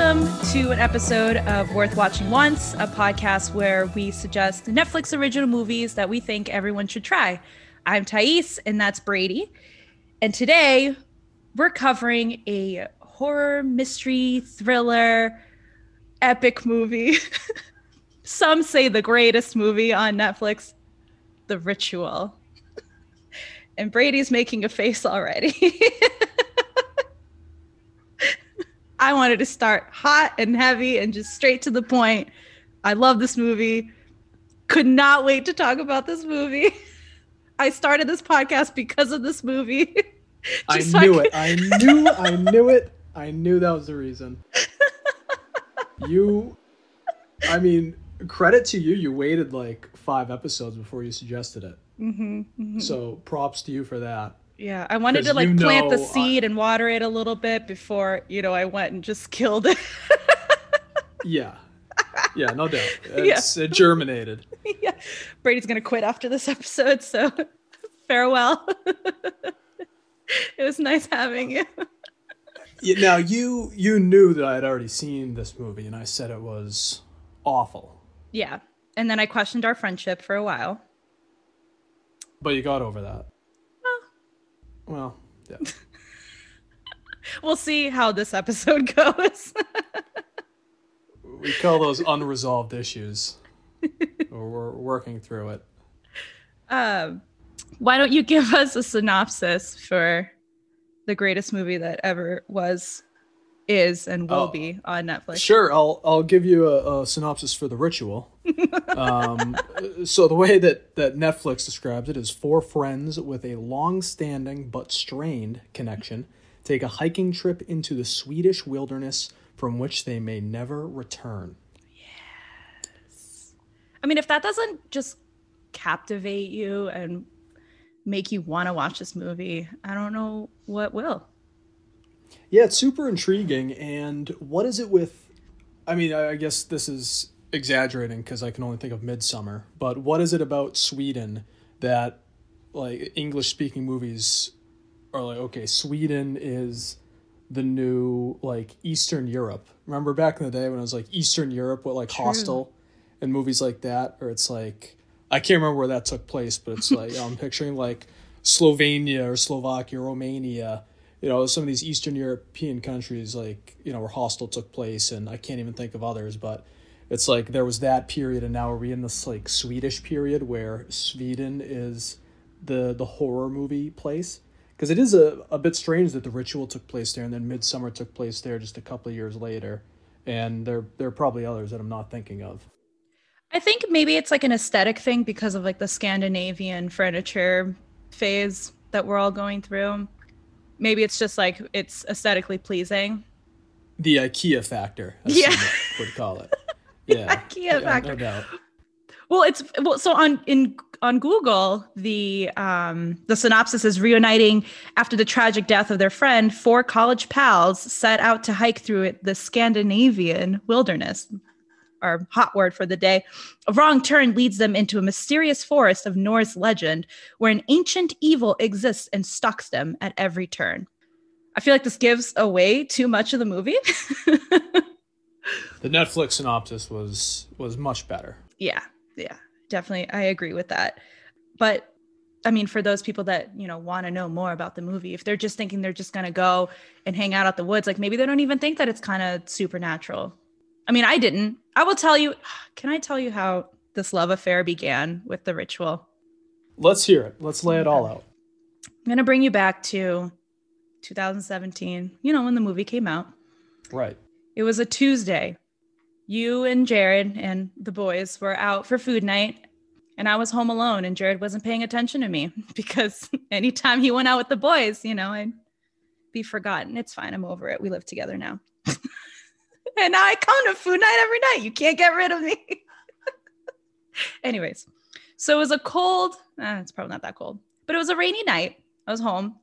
Welcome to an episode of Worth Watching Once, a podcast where we suggest Netflix original movies that we think everyone should try. I'm Thais, and that's Brady. And today we're covering a horror, mystery, thriller, epic movie. Some say the greatest movie on Netflix, The Ritual. And Brady's making a face already. I wanted to start hot and heavy and just straight to the point. I love this movie. Could not wait to talk about this movie. I started this podcast because of this movie. I knew it. I knew I knew it. I knew that was the reason. You I mean, credit to you. You waited like 5 episodes before you suggested it. Mm-hmm, mm-hmm. So, props to you for that. Yeah, I wanted to like plant the seed and water it a little bit before, you know, I went and just killed it. yeah. Yeah, no doubt. It's, yeah. It germinated. yeah. Brady's going to quit after this episode, so farewell. it was nice having you. yeah, now you you knew that I had already seen this movie and I said it was awful. Yeah. And then I questioned our friendship for a while. But you got over that. Well, yeah. we'll see how this episode goes. we call those unresolved issues. We're working through it. Um, why don't you give us a synopsis for the greatest movie that ever was, is, and will oh, be on Netflix? Sure, I'll I'll give you a, a synopsis for the ritual. um, so the way that that Netflix describes it is four friends with a long-standing but strained connection take a hiking trip into the Swedish wilderness from which they may never return. Yes. I mean, if that doesn't just captivate you and make you want to watch this movie, I don't know what will. Yeah, it's super intriguing. And what is it with? I mean, I guess this is exaggerating because I can only think of Midsommar. But what is it about Sweden that, like, English speaking movies are like, okay, Sweden is the new like Eastern Europe. Remember back in the day when it was like Eastern Europe, what like True. Hostel and movies like that, or it's like I can't remember where that took place, but it's like I'm picturing like Slovenia or Slovakia, Romania, you know, some of these Eastern European countries, like you know, where Hostel took place, and I can't even think of others, but it's like there was that period and now are we in this like swedish period where sweden is the the horror movie place. Because it is a, a bit strange that the ritual took place there and then Midsommar took place there just a couple of years later and there there are probably others that i'm not thinking of. I think maybe it's like an aesthetic thing because of like the scandinavian furniture phase that we're all going through maybe it's just like it's aesthetically pleasing the ikea factor yeah would call it yeah, IKEA factor. No doubt. well, it's well, so on in on Google, the um, the synopsis is reuniting after the tragic death of their friend. Four college pals set out to hike through it, the Scandinavian wilderness. Our hot word for the day. A wrong turn leads them into a mysterious forest of Norse legend, where an ancient evil exists and stalks them at every turn. I feel like this gives away too much of the movie. the Netflix synopsis was was much better. Yeah, yeah, definitely. I agree with that. But I mean, for those people that you know want to know more about the movie, if they're just thinking they're just gonna go and hang out at the woods, like maybe they don't even think that it's kind of supernatural. I mean, I didn't. I will tell you. Can I tell you how this love affair began with the ritual? Let's hear it. Let's lay it all out. I'm gonna bring you back to 2017. You know when the movie came out. Right. It was a Tuesday you and Jared and the boys were out for food night and I was home alone and Jared wasn't paying attention to me because anytime he went out with the boys, you know, I'd be forgotten. It's fine. I'm over it. We live together now. and now I come to food night every night. You can't get rid of me. Anyways, so it was a cold, eh, it's probably not that cold, but it was a rainy night. I was home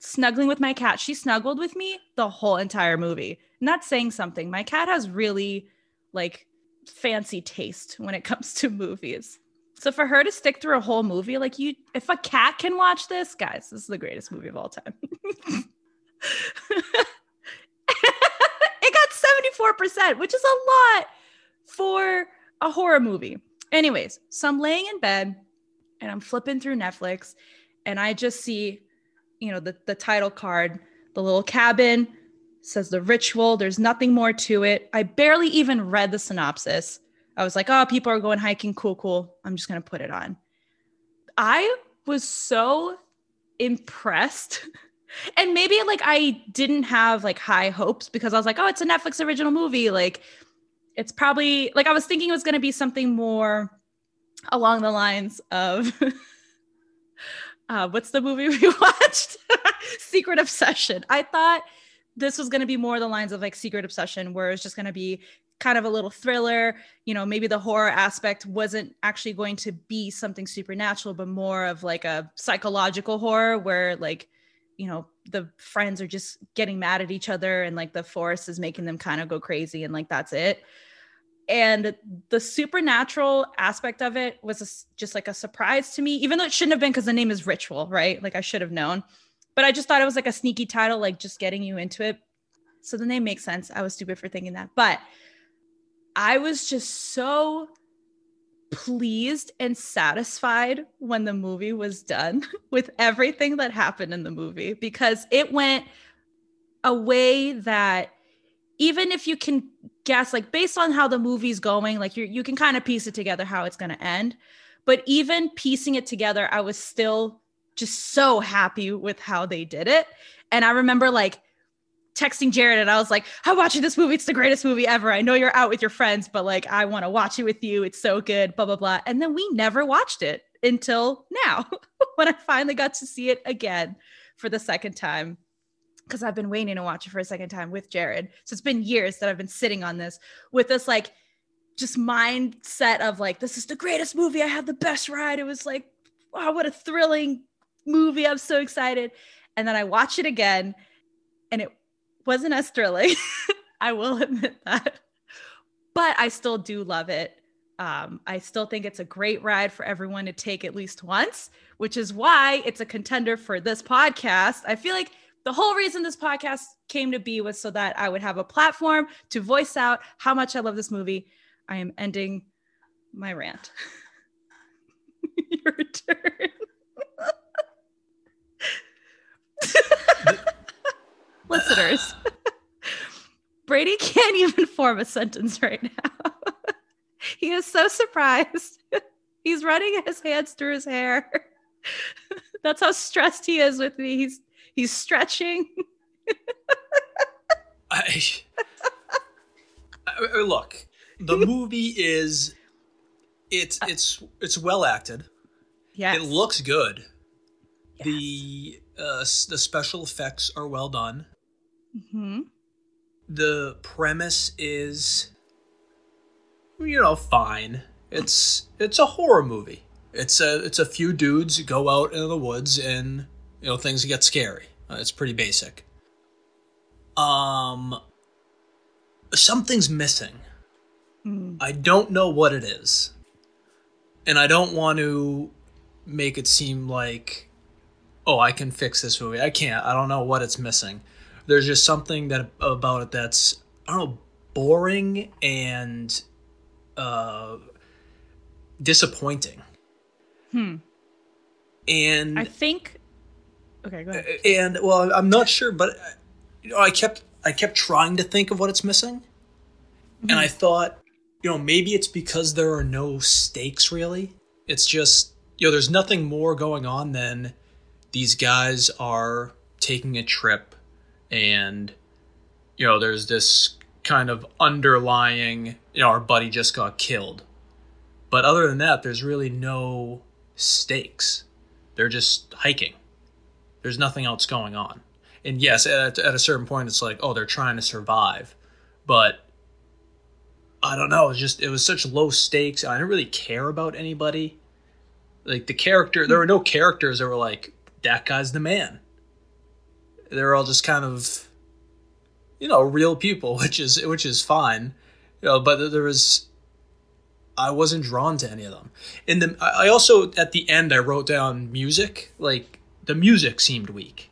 snuggling with my cat. She snuggled with me the whole entire movie. Not saying something. My cat has really like fancy taste when it comes to movies. So for her to stick through a whole movie, like you, if a cat can watch this, guys, this is the greatest movie of all time. it got 24%, which is a lot for a horror movie. Anyways, so I'm laying in bed and I'm flipping through Netflix and I just see, you know, the, the title card, the little cabin says the ritual. There's nothing more to it. I barely even read the synopsis. I was like, oh, people are going hiking. Cool, cool. I'm just going to put it on. I was so impressed. and maybe like I didn't have like high hopes because I was like, oh, it's a Netflix original movie. Like it's probably like I was thinking it was going to be something more along the lines of uh, what's the movie we watched? Secret Obsession. I thought this was going to be more the lines of like Secret Obsession, where it's just going to be kind of a little thriller. You know, maybe the horror aspect wasn't actually going to be something supernatural, but more of like a psychological horror where like, you know, the friends are just getting mad at each other and like the forest is making them kind of go crazy and like that's it. And the supernatural aspect of it was a, just like a surprise to me, even though it shouldn't have been because the name is Ritual, right? Like I should have known. But I just thought it was like a sneaky title, like just getting you into it. So the name makes sense. I was stupid for thinking that. But I was just so pleased and satisfied when the movie was done with everything that happened in the movie because it went a way that even if you can guess like based on how the movie's going like you you can kind of piece it together how it's going to end. But even piecing it together I was still just so happy with how they did it. And I remember like texting Jared and I was like, I'm watching this movie. It's the greatest movie ever. I know you're out with your friends, but like, I want to watch it with you. It's so good, blah, blah, blah. And then we never watched it until now when I finally got to see it again for the second time. Because I've been waiting to watch it for a second time with Jared. So it's been years that I've been sitting on this with this like just mindset of like, this is the greatest movie. I had the best ride. It was like, wow, what a thrilling movie. I'm so excited. And then I watch it again and it wasn't as thrilling. I will admit that. But I still do love it. Um, I still think it's a great ride for everyone to take at least once, which is why it's a contender for this podcast. I feel like the whole reason this podcast came to be was so that I would have a platform to voice out how much I love this movie. I am ending my rant. Your turn. Listeners. Brady can't even form a sentence right now. he is so surprised. He's running his hands through his hair. That's how stressed he is with me. He's he's stretching. I, I, look, the movie is it's it's it's well acted. Yeah. It looks good. Yes. The uh, the special effects are well done. Mm-hmm. The premise is, you know, fine. It's it's a horror movie. It's a it's a few dudes go out into the woods and you know things get scary. Uh, it's pretty basic. Um, something's missing. Mm. I don't know what it is, and I don't want to make it seem like, oh, I can fix this movie. I can't. I don't know what it's missing there's just something that about it that's I don't know boring and uh, disappointing. Hmm. And I think. Okay, go ahead. And well, I'm not sure, but you know, I kept I kept trying to think of what it's missing, mm-hmm. and I thought, you know, maybe it's because there are no stakes really. It's just you know, there's nothing more going on than these guys are taking a trip and you know there's this kind of underlying you know our buddy just got killed. But other than that there's really no stakes. They're just hiking. There's nothing else going on. And yes at, at a certain point it's like oh they're trying to survive. But i don't know. It's just it was such low stakes. I didn't really care about anybody. Like the character there were no characters that were like that guy's the man they're all just kind of you know real people which is which is fine you know but there was i wasn't drawn to any of them and the i also at the end i wrote down music like the music seemed weak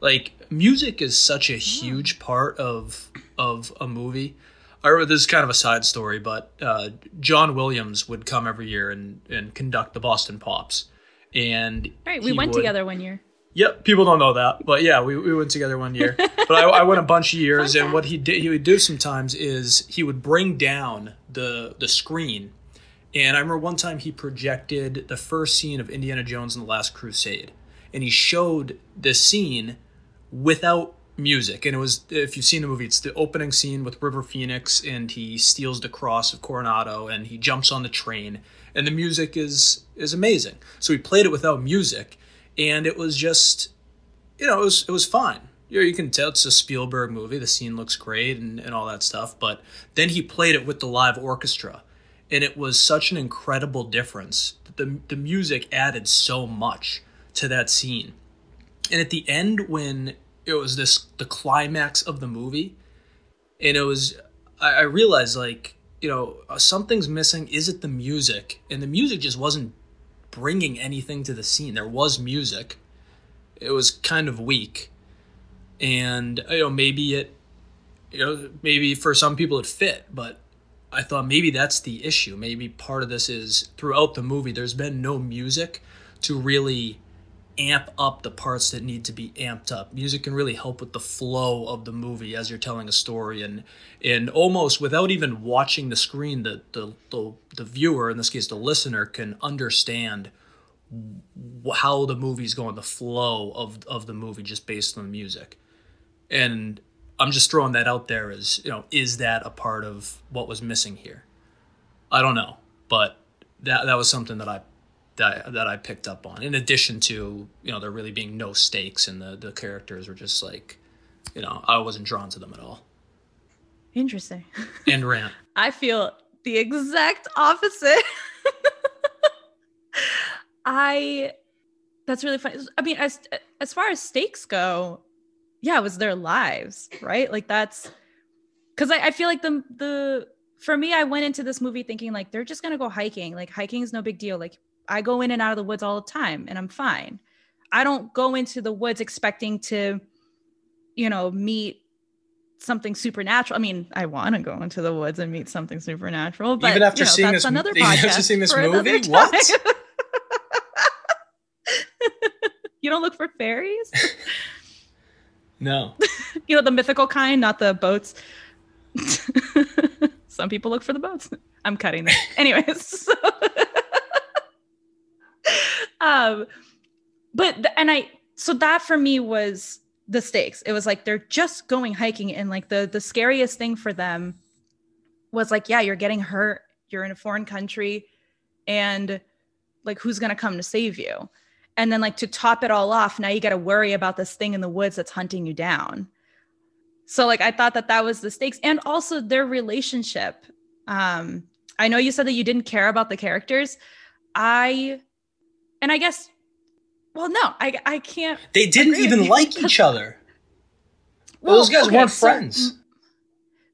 Like music is such a huge part of of a movie. I remember this is kind of a side story, but uh, John Williams would come every year and, and conduct the Boston Pops. And right, we went would, together one year. Yep, people don't know that, but yeah, we, we went together one year. but I, I went a bunch of years, and what he did, he would do sometimes is he would bring down the the screen, and I remember one time he projected the first scene of Indiana Jones and the Last Crusade, and he showed this scene without music. And it was, if you've seen the movie, it's the opening scene with River Phoenix, and he steals the cross of Coronado, and he jumps on the train, and the music is is amazing. So he played it without music, and it was just, you know, it was it was fine. You, know, you can tell it's a Spielberg movie. The scene looks great and, and all that stuff. But then he played it with the live orchestra, and it was such an incredible difference. The the music added so much to that scene. And at the end, when it was this the climax of the movie, and it was I, I realized like you know uh, something's missing. Is it the music? And the music just wasn't bringing anything to the scene. There was music, it was kind of weak, and you know maybe it you know maybe for some people it fit, but I thought maybe that's the issue. Maybe part of this is throughout the movie, there's been no music to really amp up the parts that need to be amped up. Music can really help with the flow of the movie as you're telling a story and and almost without even watching the screen the the the, the viewer in this case the listener can understand how the movie's going the flow of of the movie just based on the music. And I'm just throwing that out there as, you know, is that a part of what was missing here? I don't know, but that that was something that I that that I picked up on. In addition to you know there really being no stakes and the the characters were just like, you know, I wasn't drawn to them at all. Interesting. And rant. I feel the exact opposite. I that's really funny. I mean, as as far as stakes go, yeah, it was their lives, right? Like that's because I, I feel like the the for me, I went into this movie thinking like they're just gonna go hiking. Like hiking is no big deal. Like I go in and out of the woods all the time and I'm fine. I don't go into the woods expecting to, you know, meet something supernatural. I mean, I want to go into the woods and meet something supernatural, but even after you know, seeing this, another even after seeing this movie, what? you don't look for fairies? no. you know, the mythical kind, not the boats. Some people look for the boats. I'm cutting that. Anyways. So um, but and I so that for me was the stakes. It was like they're just going hiking, and like the the scariest thing for them was like, yeah, you're getting hurt. You're in a foreign country, and like who's gonna come to save you? And then like to top it all off, now you got to worry about this thing in the woods that's hunting you down. So like I thought that that was the stakes, and also their relationship. Um, I know you said that you didn't care about the characters. I and I guess, well, no, I I can't. They didn't even like each other. Well, those guys okay, weren't so friends.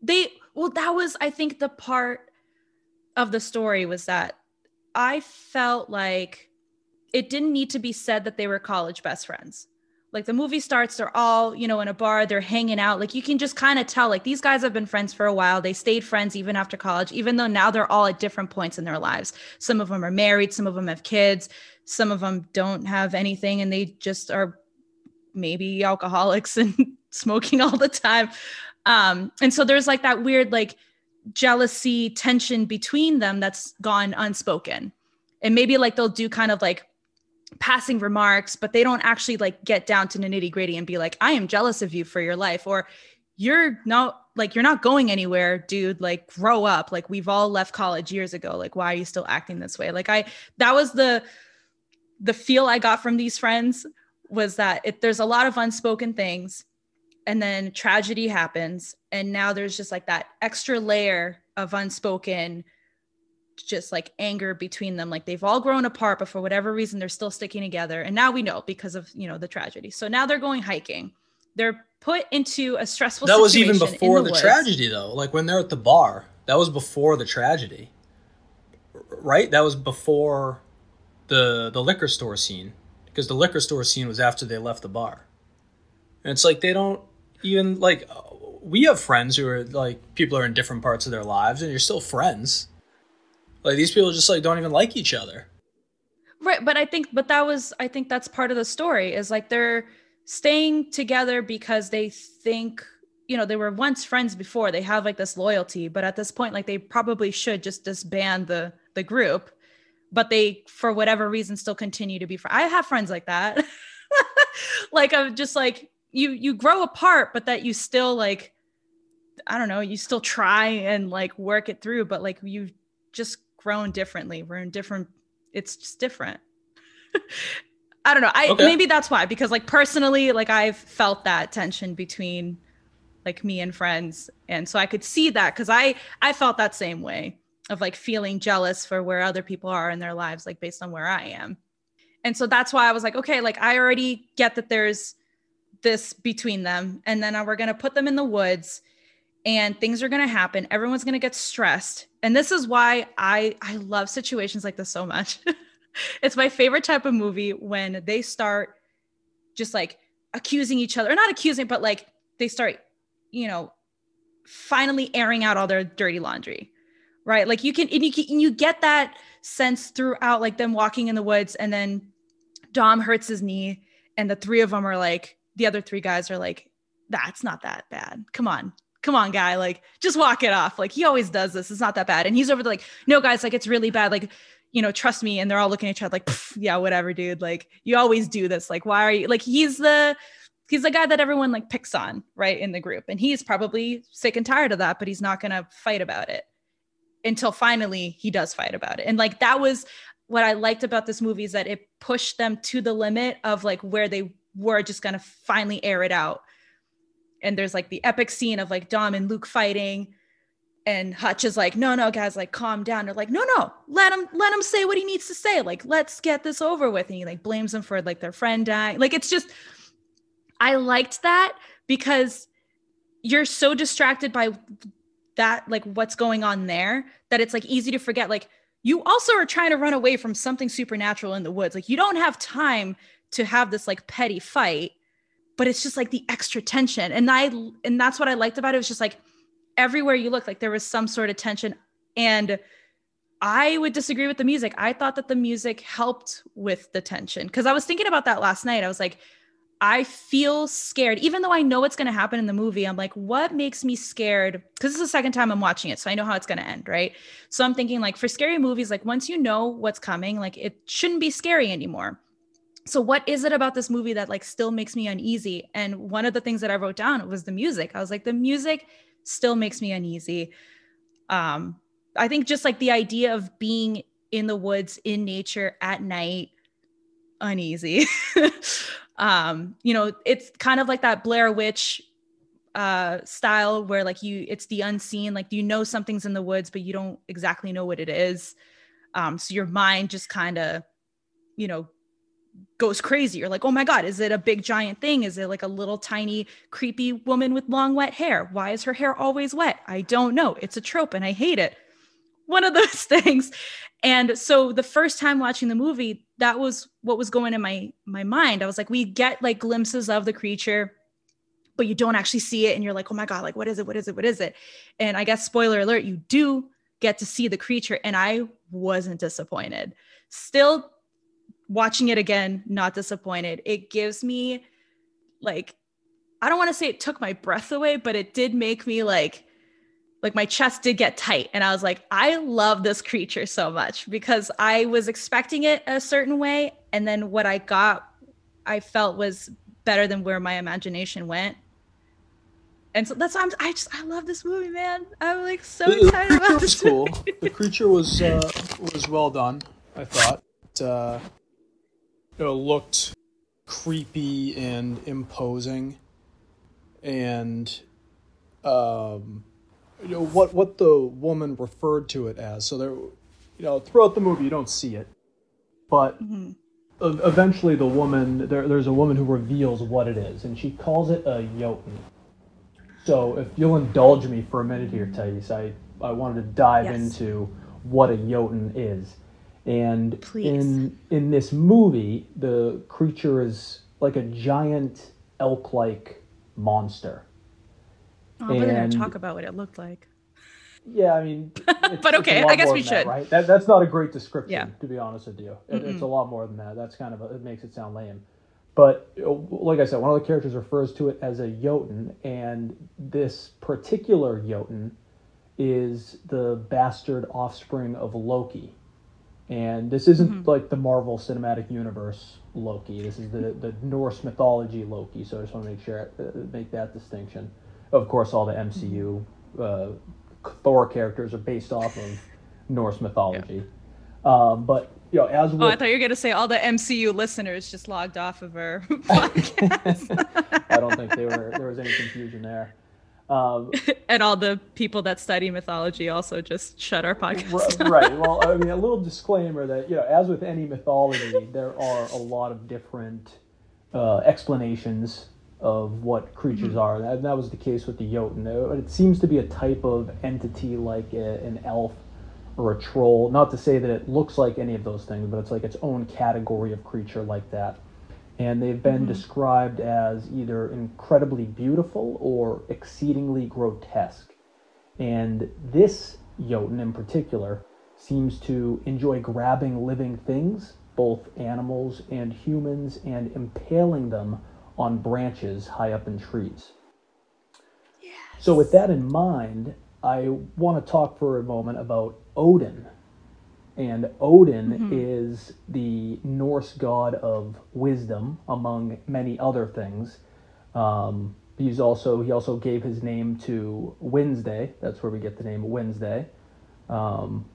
They well, that was I think the part of the story was that I felt like it didn't need to be said that they were college best friends like the movie starts they're all you know in a bar they're hanging out like you can just kind of tell like these guys have been friends for a while they stayed friends even after college even though now they're all at different points in their lives some of them are married some of them have kids some of them don't have anything and they just are maybe alcoholics and smoking all the time um and so there's like that weird like jealousy tension between them that's gone unspoken and maybe like they'll do kind of like passing remarks, but they don't actually like get down to the nitty gritty and be like, I am jealous of you for your life, or you're not like, you're not going anywhere, dude. Like, grow up. Like, we've all left college years ago. Like, why are you still acting this way? Like, I, that was the, the feel I got from these friends was that it, there's a lot of unspoken things and then tragedy happens. And now there's just like that extra layer of unspoken just like anger between them. Like they've all grown apart but for whatever reason they're still sticking together. And now we know because of you know the tragedy. So now they're going hiking. They're put into a stressful that was even before the, the tragedy though. Like when they're at the bar that was before the tragedy. Right? That was before the the liquor store scene because the liquor store scene was after they left the bar And it's like they don't even like we have friends who are like people are in different parts of their lives and you're still friends. Like these people just like don't even like each other. Right, but I think but that was I think that's part of the story is like they're staying together because they think you know they were once friends before they have like this loyalty but at this point like they probably should just disband the the group but they for whatever reason still continue to be friends i have friends like that. Like i'm just like you you grow apart but that you still like i don't know you still try and like work it through but like you've just grown differently. We're in different it's just different. I don't know. I okay. maybe that's why because like personally like i've felt that tension between like me and friends and so i could see that because i i felt that same way of like feeling jealous for where other people are in their lives like based on where i am. And so that's why i was like okay like i already get that there's this between them and then we're going to put them in the woods and things are going to happen. Everyone's going to get stressed. And this is why i i love situations like this so much. It's my favorite type of movie when they start just like accusing each other or not accusing but like they start you know finally airing out all their dirty laundry right like you can and you, can, you get that sense throughout like them walking in the woods and then dom hurts his knee and the three of them are like the other three guys are like, that's not that bad. Come on. Come on, guy. Like, just walk it off. Like, he always does this. It's not that bad. And he's over there, like, no, guys, like, it's really bad. Like, you know, trust me. And they're all looking at each other like, yeah, whatever, dude. Like, you always do this. Like, why are you like, he's the, he's the guy that everyone like picks on, right, in the group. And he's probably sick and tired of that, but he's not to fight about it until finally he does fight about it. And like, that was what I liked about this movie is that it pushed them to the limit of like where they we're just gonna finally air it out. And there's like the epic scene of like Dom and Luke fighting, and Hutch is like, no, no, guys, like calm down. They're like, no, no, let him let him say what he needs to say. Like, let's get this over with. And he like blames them for like their friend dying. Like it's just I liked that because you're so distracted by that, like what's going on there, that it's like easy to forget. Like you also are trying to run away from something supernatural in the woods. Like you don't have time to have this like petty fight but it's just like the extra tension. And i and that's what i liked about it, it was just like everywhere you look like there was some sort of tension. And i would disagree with the music. I thought that the music helped with the tension. Because i was thinking about that last night. I was like i feel scared. Even though i know what's going to happen in the movie i'm like what makes me scared? Because is the second time i'm watching it so i know how it's going to end right? So i'm thinking like for scary movies like once you know what's coming like it shouldn't be scary anymore. So what is it about this movie that like still makes me uneasy? And one of the things that i wrote down was the music. I was like the music still makes me uneasy. Um i think just like the idea of being in the woods in nature at night uneasy um you know it's kind of like that blair witch uh style where like you it's the unseen like you know something's in the woods but you don't exactly know what it is um so your mind just kind of you know goes crazy. You're like, oh my God, is it a big giant thing? Is it like a little tiny creepy woman with long wet hair? Why is her hair always wet? I don't know. It's a trope and I hate it. One of those things. And so the first time watching the movie, that was what was going in my my mind. I was like, we get like glimpses of the creature, but you don't actually see it. And you're like, oh my God, like what is it? What is it? What is it? And I guess spoiler alert, you do get to see the creature. And I wasn't disappointed. Still watching it again, not disappointed. It gives me like I don't want to say it took my breath away, but it did make me like like my chest did get tight and I was like, I love this creature so much because I was expecting it a certain way and then what I got I felt was better than where my imagination went. And so that's why I'm, I just I love this movie, man. I'm like so the, excited the about this. Was cool. the creature was uh, was well done. I thought. Uh, you know, looked creepy and imposing, and um, you know what what the woman referred to it as. So there, you know, throughout the movie you don't see it, but. Mm-hmm. Eventually, the woman there, there's a woman who reveals what it is, and she calls it a Jotun. So, if you'll indulge me for a minute here, Thais, I, I wanted to dive yes. into what a Jotun is. And in in this movie, the creature is like a giant elk-like monster. Oh, we're gonna talk about what it looked like. Yeah, I mean, but okay, I guess we should. That, right? That, that's not a great description, yeah. to be honest with you. It, it's a lot more than that. That's kind of a, it makes it sound lame. But like I said, one of the characters refers to it as a Jotun, and this particular Jotun is the bastard offspring of Loki. And this isn't mm-hmm. like the Marvel Cinematic Universe Loki. This is the, the Norse mythology Loki. So I just want to make sure uh, make that distinction. Of course, all the MCU uh, Thor characters are based off of Norse mythology. Yeah. Um, but you know, as with, oh, I thought you were going to say all the MCU listeners just logged off of our podcast. I don't think they were. There was any confusion there. Um, and all the people that study mythology also just shut our podcast. right. Well, I mean, a little disclaimer that you know, as with any mythology, there are a lot of different uh, explanations of what creatures mm-hmm. are. That, that was the case with the Jotun. It seems to be a type of entity like a, an elf or a troll. Not to say that it looks like any of those things, but it's like its own category of creature like that. And they've been mm-hmm. described as either incredibly beautiful or exceedingly grotesque. And this Jotun in particular seems to enjoy grabbing living things, both animals and humans, and impaling them on branches high up in trees. Yes. So, with that in mind, I want to talk for a moment about Odin. And Odin mm-hmm. is the Norse god of wisdom, among many other things. Um, he's also he also gave his name to Wednesday. That's where we get the name Wednesday. Um,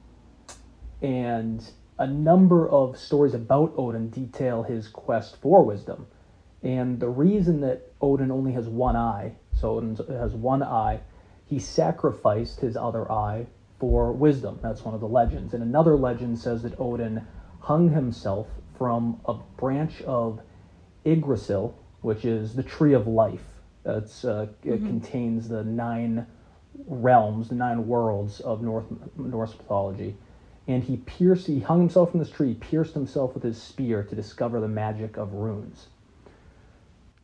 and a number of stories about Odin detail his quest for wisdom. And the reason that Odin only has one eye, so Odin has one eye, he sacrificed his other eye for wisdom. That's one of the legends. And another legend says that Odin hung himself from a branch of Yggdrasil, which is the tree of life. It's, uh, mm-hmm. It contains the nine realms, the nine worlds of North, Norse mythology. And he pierced, he hung himself from this tree, pierced himself with his spear to discover the magic of runes.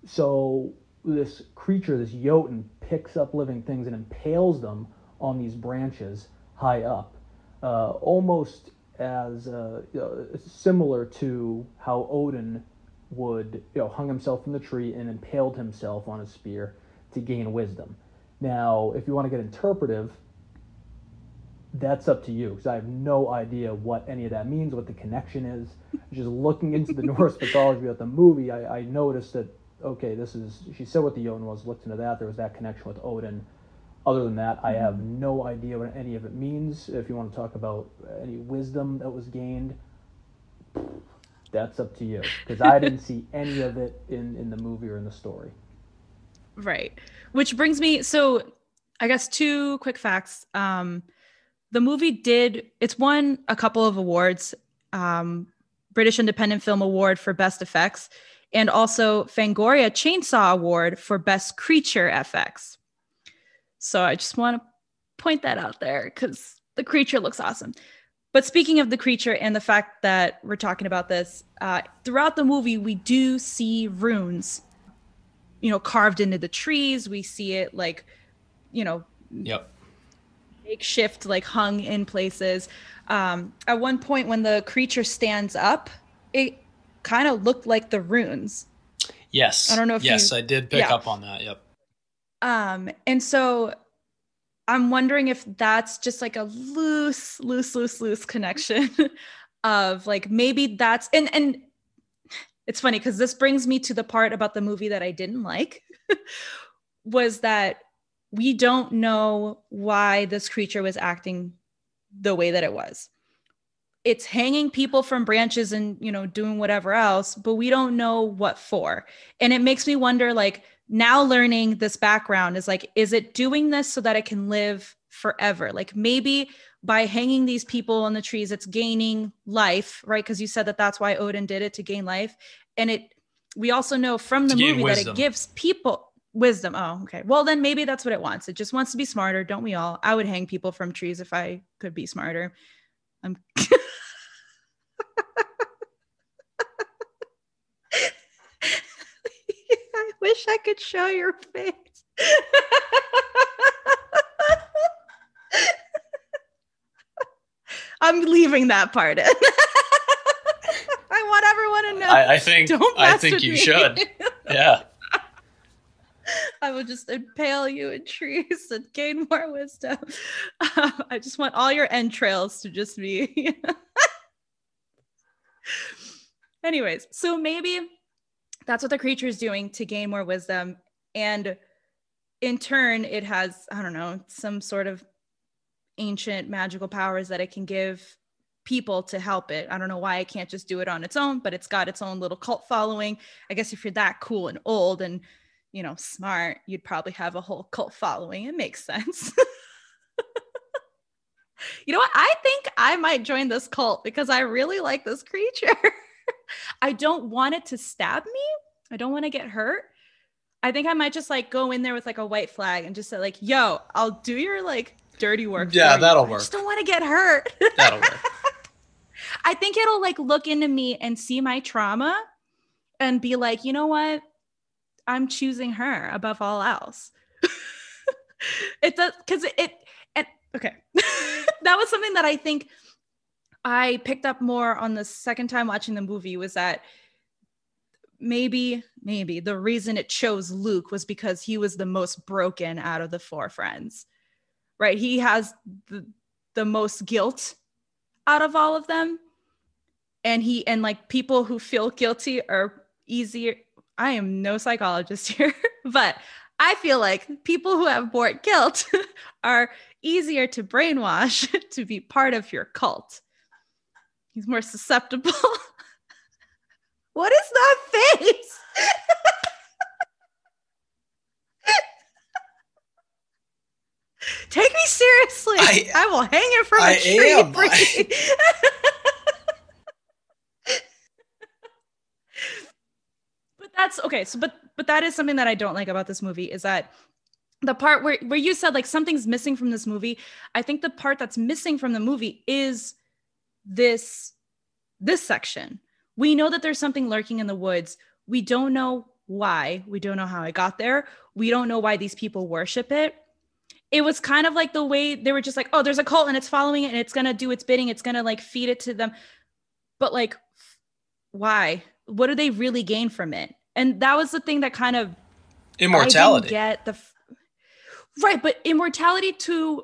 So this creature, this Jotun, picks up living things and impales them on these branches high up, uh, almost as uh, similar to how Odin would, you know, hung himself from the tree and impaled himself on a spear to gain wisdom. Now, if you want to get interpretive, that's up to you because I have no idea what any of that means, what the connection is. Just looking into the Norse mythology of the movie, I, I noticed that okay, this is, she said what the Jotun was, looked into that, there was that connection with Odin. Other than that, I have mm-hmm. no idea what any of it means. If you want to talk about any wisdom that was gained, that's up to you because I didn't see any of it in in the movie or in the story. Right. Which brings me so I guess two quick facts. Um the movie did it's won a couple of awards. Um British Independent Film Award for Best Effects and also Fangoria Chainsaw Award for Best Creature FX. So I just want to point that out there because the creature looks awesome. But speaking of the creature and the fact that we're talking about this, uh, throughout the movie, we do see runes, you know, carved into the trees. We see it like, you know, yep, makeshift, like hung in places. Um, at one point, when the creature stands up, it kind of looked like the runes. Yes. I don't know if yes, you, I did pick yeah. up on that. Yep. Um, and so I'm wondering if that's just like a loose, loose, loose, loose connection of like maybe that's and and it's funny because this brings me to the part about the movie that I didn't like was that we don't know why this creature was acting the way that it was it's hanging people from branches and you know doing whatever else but we don't know what for. And it makes me wonder like now learning this background is like is it doing this so that it can live forever? Like maybe by hanging these people on the trees it's gaining life right? Because you said that that's why odin did it to gain life. And it we also know from the movie that it gives people wisdom. Oh okay. Well then maybe that's what it wants. It just wants to be smarter. Don't we all? I would hang people from trees if i could be smarter i'm I wish I could show your face. I'm leaving that part in. I want everyone to know. I, I think Don't I think you me. should. Yeah. I will just impale you in trees and gain more wisdom. Uh, I just want all your entrails to just be. Anyways, so maybe that's what the creature is doing to gain more wisdom. And in turn, it has, I don't know, some sort of ancient magical powers that it can give people to help it. I don't know why it can't just do it on its own, but it's got its own little cult following. I guess if you're that cool and old and, you know, smart, you'd probably have a whole cult following. It makes sense. you know what? I think I might join this cult because I really like this creature. I don't want it to stab me. I don't want to get hurt. I think I might just like go in there with like a white flag and just say like, "Yo, I'll do your like dirty work." Yeah, that'll you. work. I just don't want to get hurt. That'll work. I think it'll like look into me and see my trauma and be like, "You know what? I'm choosing her above all else." it does cuz it and okay. that was something that I think I picked up more on the second time watching the movie was that maybe maybe the reason it chose Luke was because he was the most broken out of the four friends. Right? He has the the most guilt out of all of them. And he and like people who feel guilty are easier I am no psychologist here, but I feel like people who have more guilt are easier to brainwash to be part of your cult. He's more susceptible. what is that face? Take me seriously. I, I, will hang it from I a tree. Am. For I... but that's okay. So, but but that is something that I don't like about this movie is that the part where where you said like something's missing from this movie. I think the part that's missing from the movie is this this section. We know that there's something lurking in the woods. We don't know why. We don't know how it got there. We don't know why these people worship it. It was kind of like the way they were just like, oh, there's a cult and it's following it and it's going to do its bidding. It's going to like feed it to them. But like, why? What do they really gain from it? And that was the thing that kind of immortality. get the right, but immortality to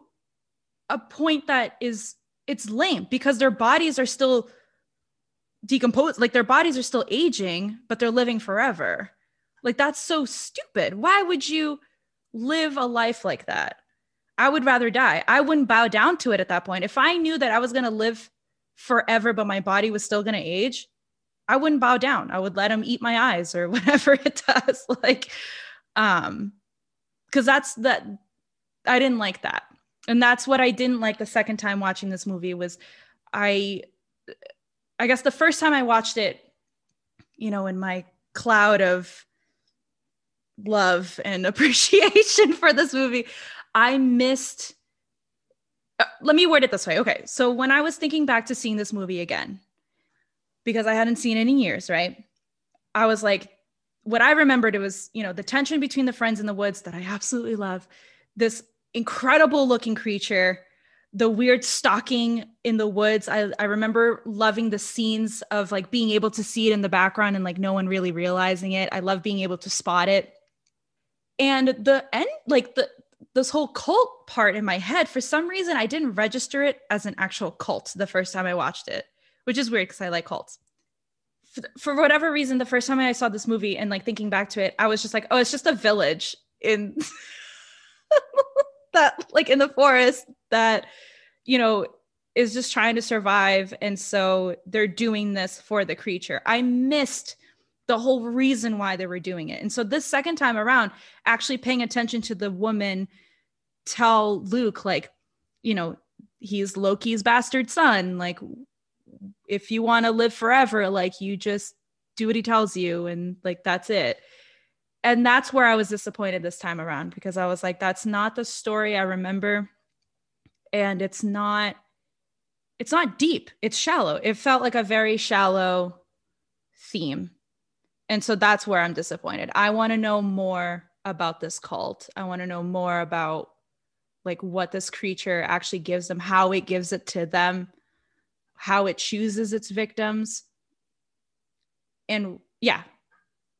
a point that is it's lame because their bodies are still decomposed like their bodies are still aging but they're living forever. Like that's so stupid. Why would you live a life like that? I would rather die. I wouldn't bow down to it at that point. If i knew that i was going to live forever but my body was still going to age i wouldn't bow down. I would let him eat my eyes or whatever it does. Like um because that's that i didn't like that. And that's what i didn't like the second time watching this movie was i i guess the first time i watched it you know in my cloud of love and appreciation for this movie i missed uh, let me word it this way. Okay. So when i was thinking back to seeing this movie again because i hadn't seen it in years right? I was like what i remembered it was you know the tension between the friends in the woods that i absolutely love this incredible looking creature the weird stalking in the woods. I, I remember loving the scenes of like being able to see it in the background and like no one really realizing it. I love being able to spot it. And the end like the this whole cult part in my head for some reason i didn't register it as an actual cult the first time i watched it which is weird because i like cults. For, whatever reason the first time i saw this movie and like thinking back to it i was just like oh it's just a village in that like in the forest that you know is just trying to survive. And so they're doing this for the creature. I missed the whole reason why they were doing it. And so this second time around actually paying attention to the woman tell luke like you know he's loki's bastard son. Like if you want to live forever like you just do what he tells you and like that's it and that's where I was disappointed this time around because I was like, that's not the story I remember. And it's not, it's not deep. It's shallow. It felt like a very shallow theme. And so that's where I'm disappointed. I want to know more about this cult. I want to know more about like what this creature actually gives them, how it gives it to them, how it chooses its victims. And yeah,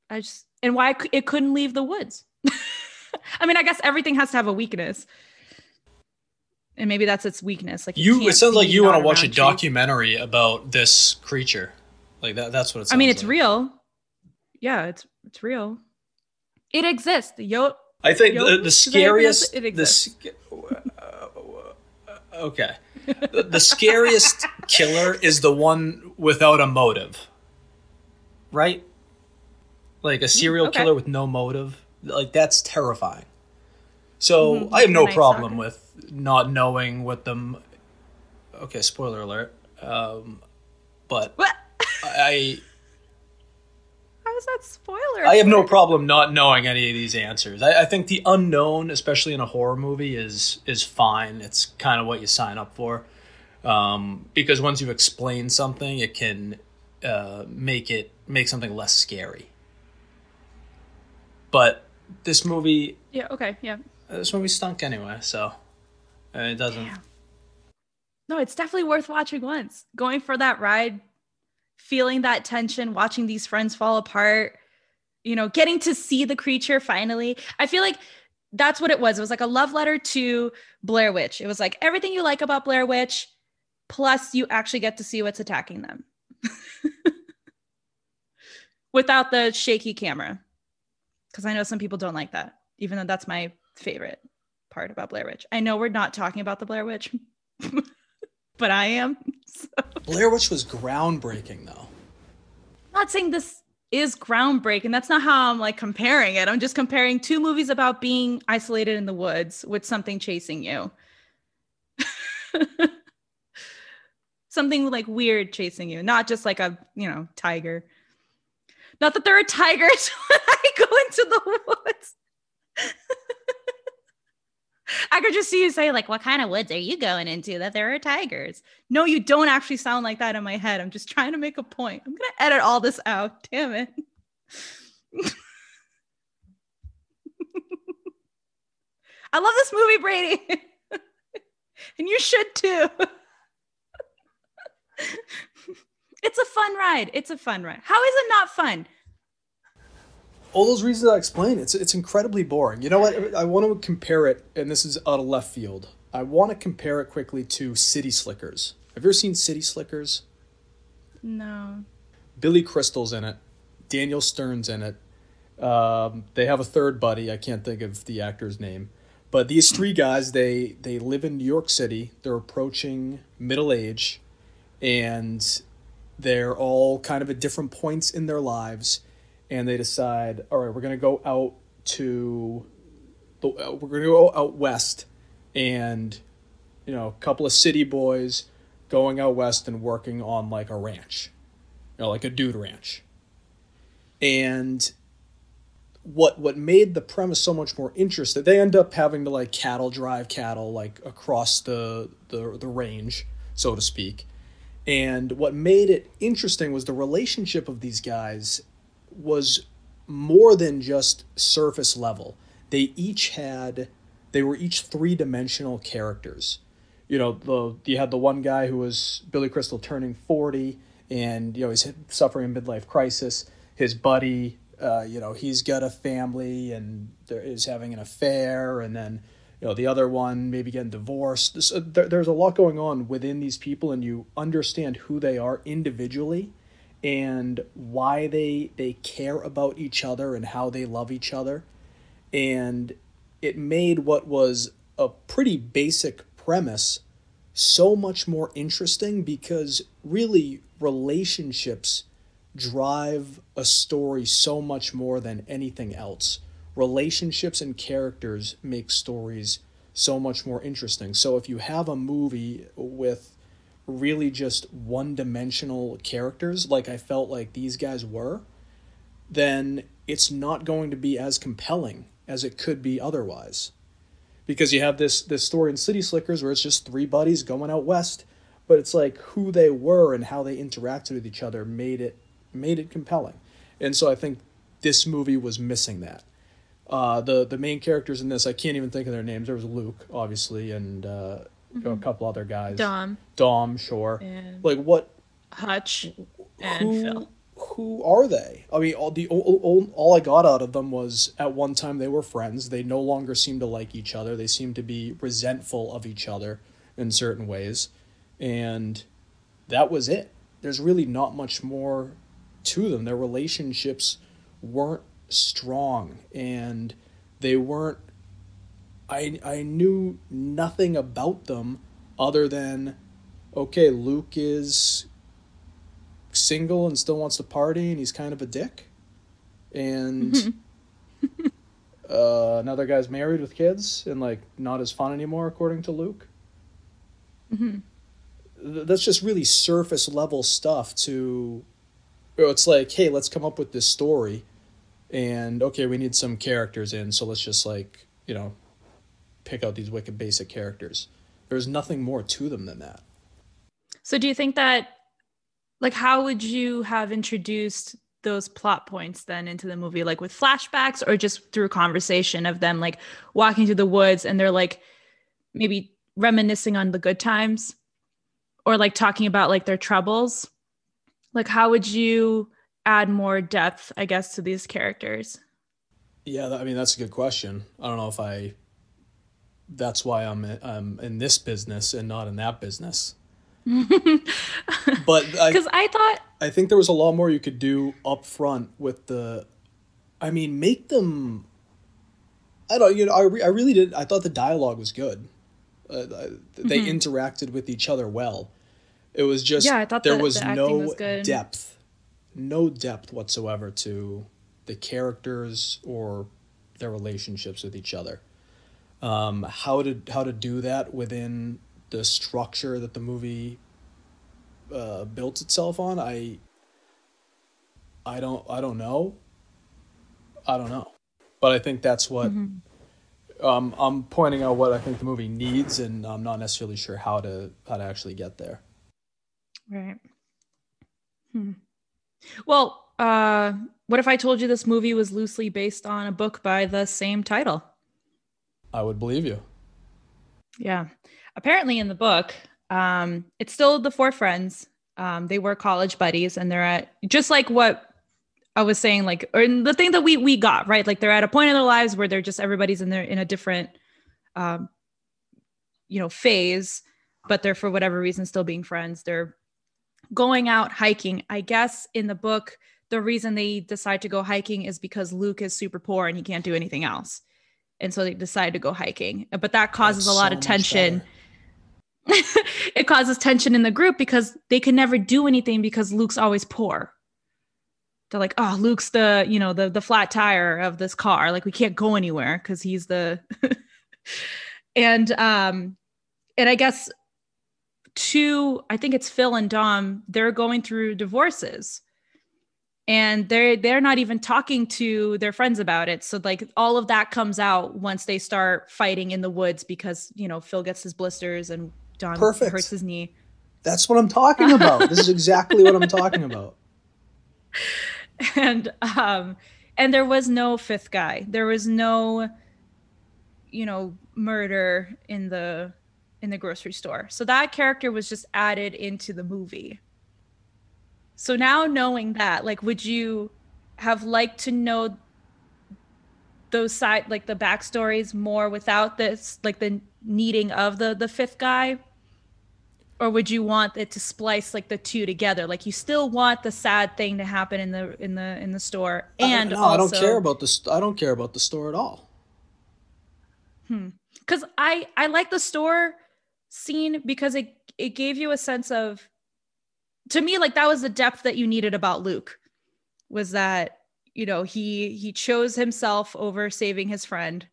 I just, and why it couldn't leave the woods. I mean, I guess everything has to have a weakness. And maybe that's its weakness. Like you, it sounds like you want to watch a documentary about this creature. Like that. That's what it's. I mean, it's like. real. Yeah, it's it's real. It exists. Yo. I think the, the scariest. It exists. The, uh, okay. The, the scariest killer is the one without a motive. Right? Like a serial okay. killer with no motive. Like that's terrifying. So mm-hmm. I have no problem with not knowing what them. Okay, spoiler alert. Um, but what? I. That spoiler? I have no problem not knowing any of these answers. I, I think the unknown, especially in a horror movie, is is fine. It's kind of what you sign up for, um, because once you explain something, it can uh, make it make something less scary. But this movie, yeah, okay, yeah, this movie stunk anyway, so uh, it doesn't. Damn. No, it's definitely worth watching once. Going for that ride, feeling that tension, watching these friends fall apart, you know, getting to see the creature finally. I feel like that's what it was. It was like a love letter to Blair Witch. It was like everything you like about Blair Witch, plus you actually get to see what's attacking them without the shaky camera. Because I know some people don't like that, even though that's my favorite part about Blair Witch. I know we're not talking about the Blair Witch, but I am. So. Blair Witch was groundbreaking, though. I'm not saying this is groundbreaking. That's not how I'm like comparing it. I'm just comparing two movies about being isolated in the woods with something chasing you. something like weird chasing you, not just like a, you know, tiger. Not that there are tigers when I go into the woods. I could just see you say, like, what kind of woods are you going into that there are tigers? No, you don't actually sound like that in my head. I'm just trying to make a point. I'm going to edit all this out. Damn it. I love this movie, Brady. and you should too. it's a fun ride. It's a fun ride. How is it not fun? All those reasons I explained, it's it's incredibly boring. You know what? I want to compare it, and this is out of left field. I want to compare it quickly to City Slickers. Have you ever seen City Slickers? No. Billy Crystal's in it. Daniel Stern's in it. Um, they have a third buddy. I can't think of the actor's name, but these three guys they they live in New York City. They're approaching middle age, and they're all kind of at different points in their lives and they decide, all right, we're going to go out to the, uh, we're going to go out west and you know, a couple of city boys going out west and working on like a ranch. You know, like a dude ranch. And what what made the premise so much more interesting, they end up having to like cattle drive cattle like across the the the range, so to speak. And what made it interesting was the relationship of these guys was more than just surface level. They each had they were each three dimensional characters. You know, the you had the one guy who was Billy Crystal turning forty, and you know he's suffering a midlife crisis. His buddy, uh, you know, he's got a family and is having an affair, and then you know the other one maybe getting divorced. So there, there's a lot going on within these people, and you understand who they are individually and why they they care about each other and how they love each other. And it made what was a pretty basic premise so much more interesting because really relationships drive a story so much more than anything else. Relationships and characters make stories so much more interesting. So if you have a movie with really just one dimensional characters like I felt like these guys were, then it's not going to be as compelling as it could be otherwise. Because you have this this story in City Slickers where it's just three buddies going out west, but it's like who they were and how they interacted with each other made it made it compelling. and so I think this movie was missing that. Uh, the the main characters in this, I can't even think of their names. There was Luke, obviously, and uh, mm-hmm. a couple other guys. Dom. Dom, sure. And like what? Hutch and who, Phil. Who are they? I mean, all the all, all, all I got out of them was at one time they were friends. They no longer seem to like each other. They seem to be resentful of each other in certain ways, and that was it. There's really not much more to them. Their relationships weren't strong and they weren't I I knew nothing about them other than okay, Luke is single and still wants to party and he's kind of a dick. And uh, another guy's married with kids and like not as fun anymore according to Luke. Mm-hmm. That's just really surface level stuff to it's like, hey, let's come up with this story and okay, we need some characters in, so let's just like, you know, pick out these wicked basic characters. There's nothing more to them than that. So do you think that like how would you have introduced those plot points then into the movie like with flashbacks or just through conversation of them like walking through the woods and they're like maybe reminiscing on the good times or like talking about like their troubles like how would you add more depth, I guess, to these characters? Yeah, I mean that's a good question. I don't know if I. That's why I'm I'm in this business and not in that business. but because I, I thought I think there was a lot more you could do up front with the. I mean, make them. I don't. You know, I, re, I really did. I thought the dialogue was good. Uh, they mm-hmm. interacted with each other well. It was just yeah, I thought there was the no was depth no depth whatsoever to the characters or their relationships with each other. Um, how to how to do that within the structure that the movie uh, built itself on, I I don't I don't know. I don't know, but I think that's what mm-hmm. um, I'm pointing out what I think the movie needs, and I'm not necessarily sure how to how to actually get there. Right. Hmm. Well, uh, what if I told you this movie was loosely based on a book by the same title? I would believe you. Yeah. Apparently, in the book, um, it's still the four friends. Um, they were college buddies, and they're at just like what I was saying, like, or the thing that we we got right. Like, they're at a point in their lives where they're just everybody's in their in a different, um, you know, phase, but they're for whatever reason still being friends. They're going out hiking. I guess in the book, the reason they decide to go hiking is because Luke is super poor and he can't do anything else. And so they decide to go hiking. But that causes That's a lot so of tension. it causes tension in the group because they can never do anything because Luke's always poor. They're like, oh, Luke's the, you know, the the flat tire of this car. Like we can't go anywhere because he's the and um and I guess two, I think it's Phil and Dom, they're going through divorces. And they're they're not even talking to their friends about it. So like all of that comes out once they start fighting in the woods because you know Phil gets his blisters and don Perfect. hurts his knee. That's what I'm talking about. this is exactly what I'm talking about. And um and there was no fifth guy. There was no you know murder in the in the grocery store. So that character was just added into the movie. So now knowing that, like, would you have liked to know those side like the backstories more without this like the needing of the the fifth guy? Or would you want it to splice like the two together? Like you still want the sad thing to happen in the in the in the store, and no, also, I don't care about the I don't care about the store at all. Hmm. Because I I like the store scene because it it gave you a sense of to me like that was the depth that you needed about Luke was that you know he he chose himself over saving his friend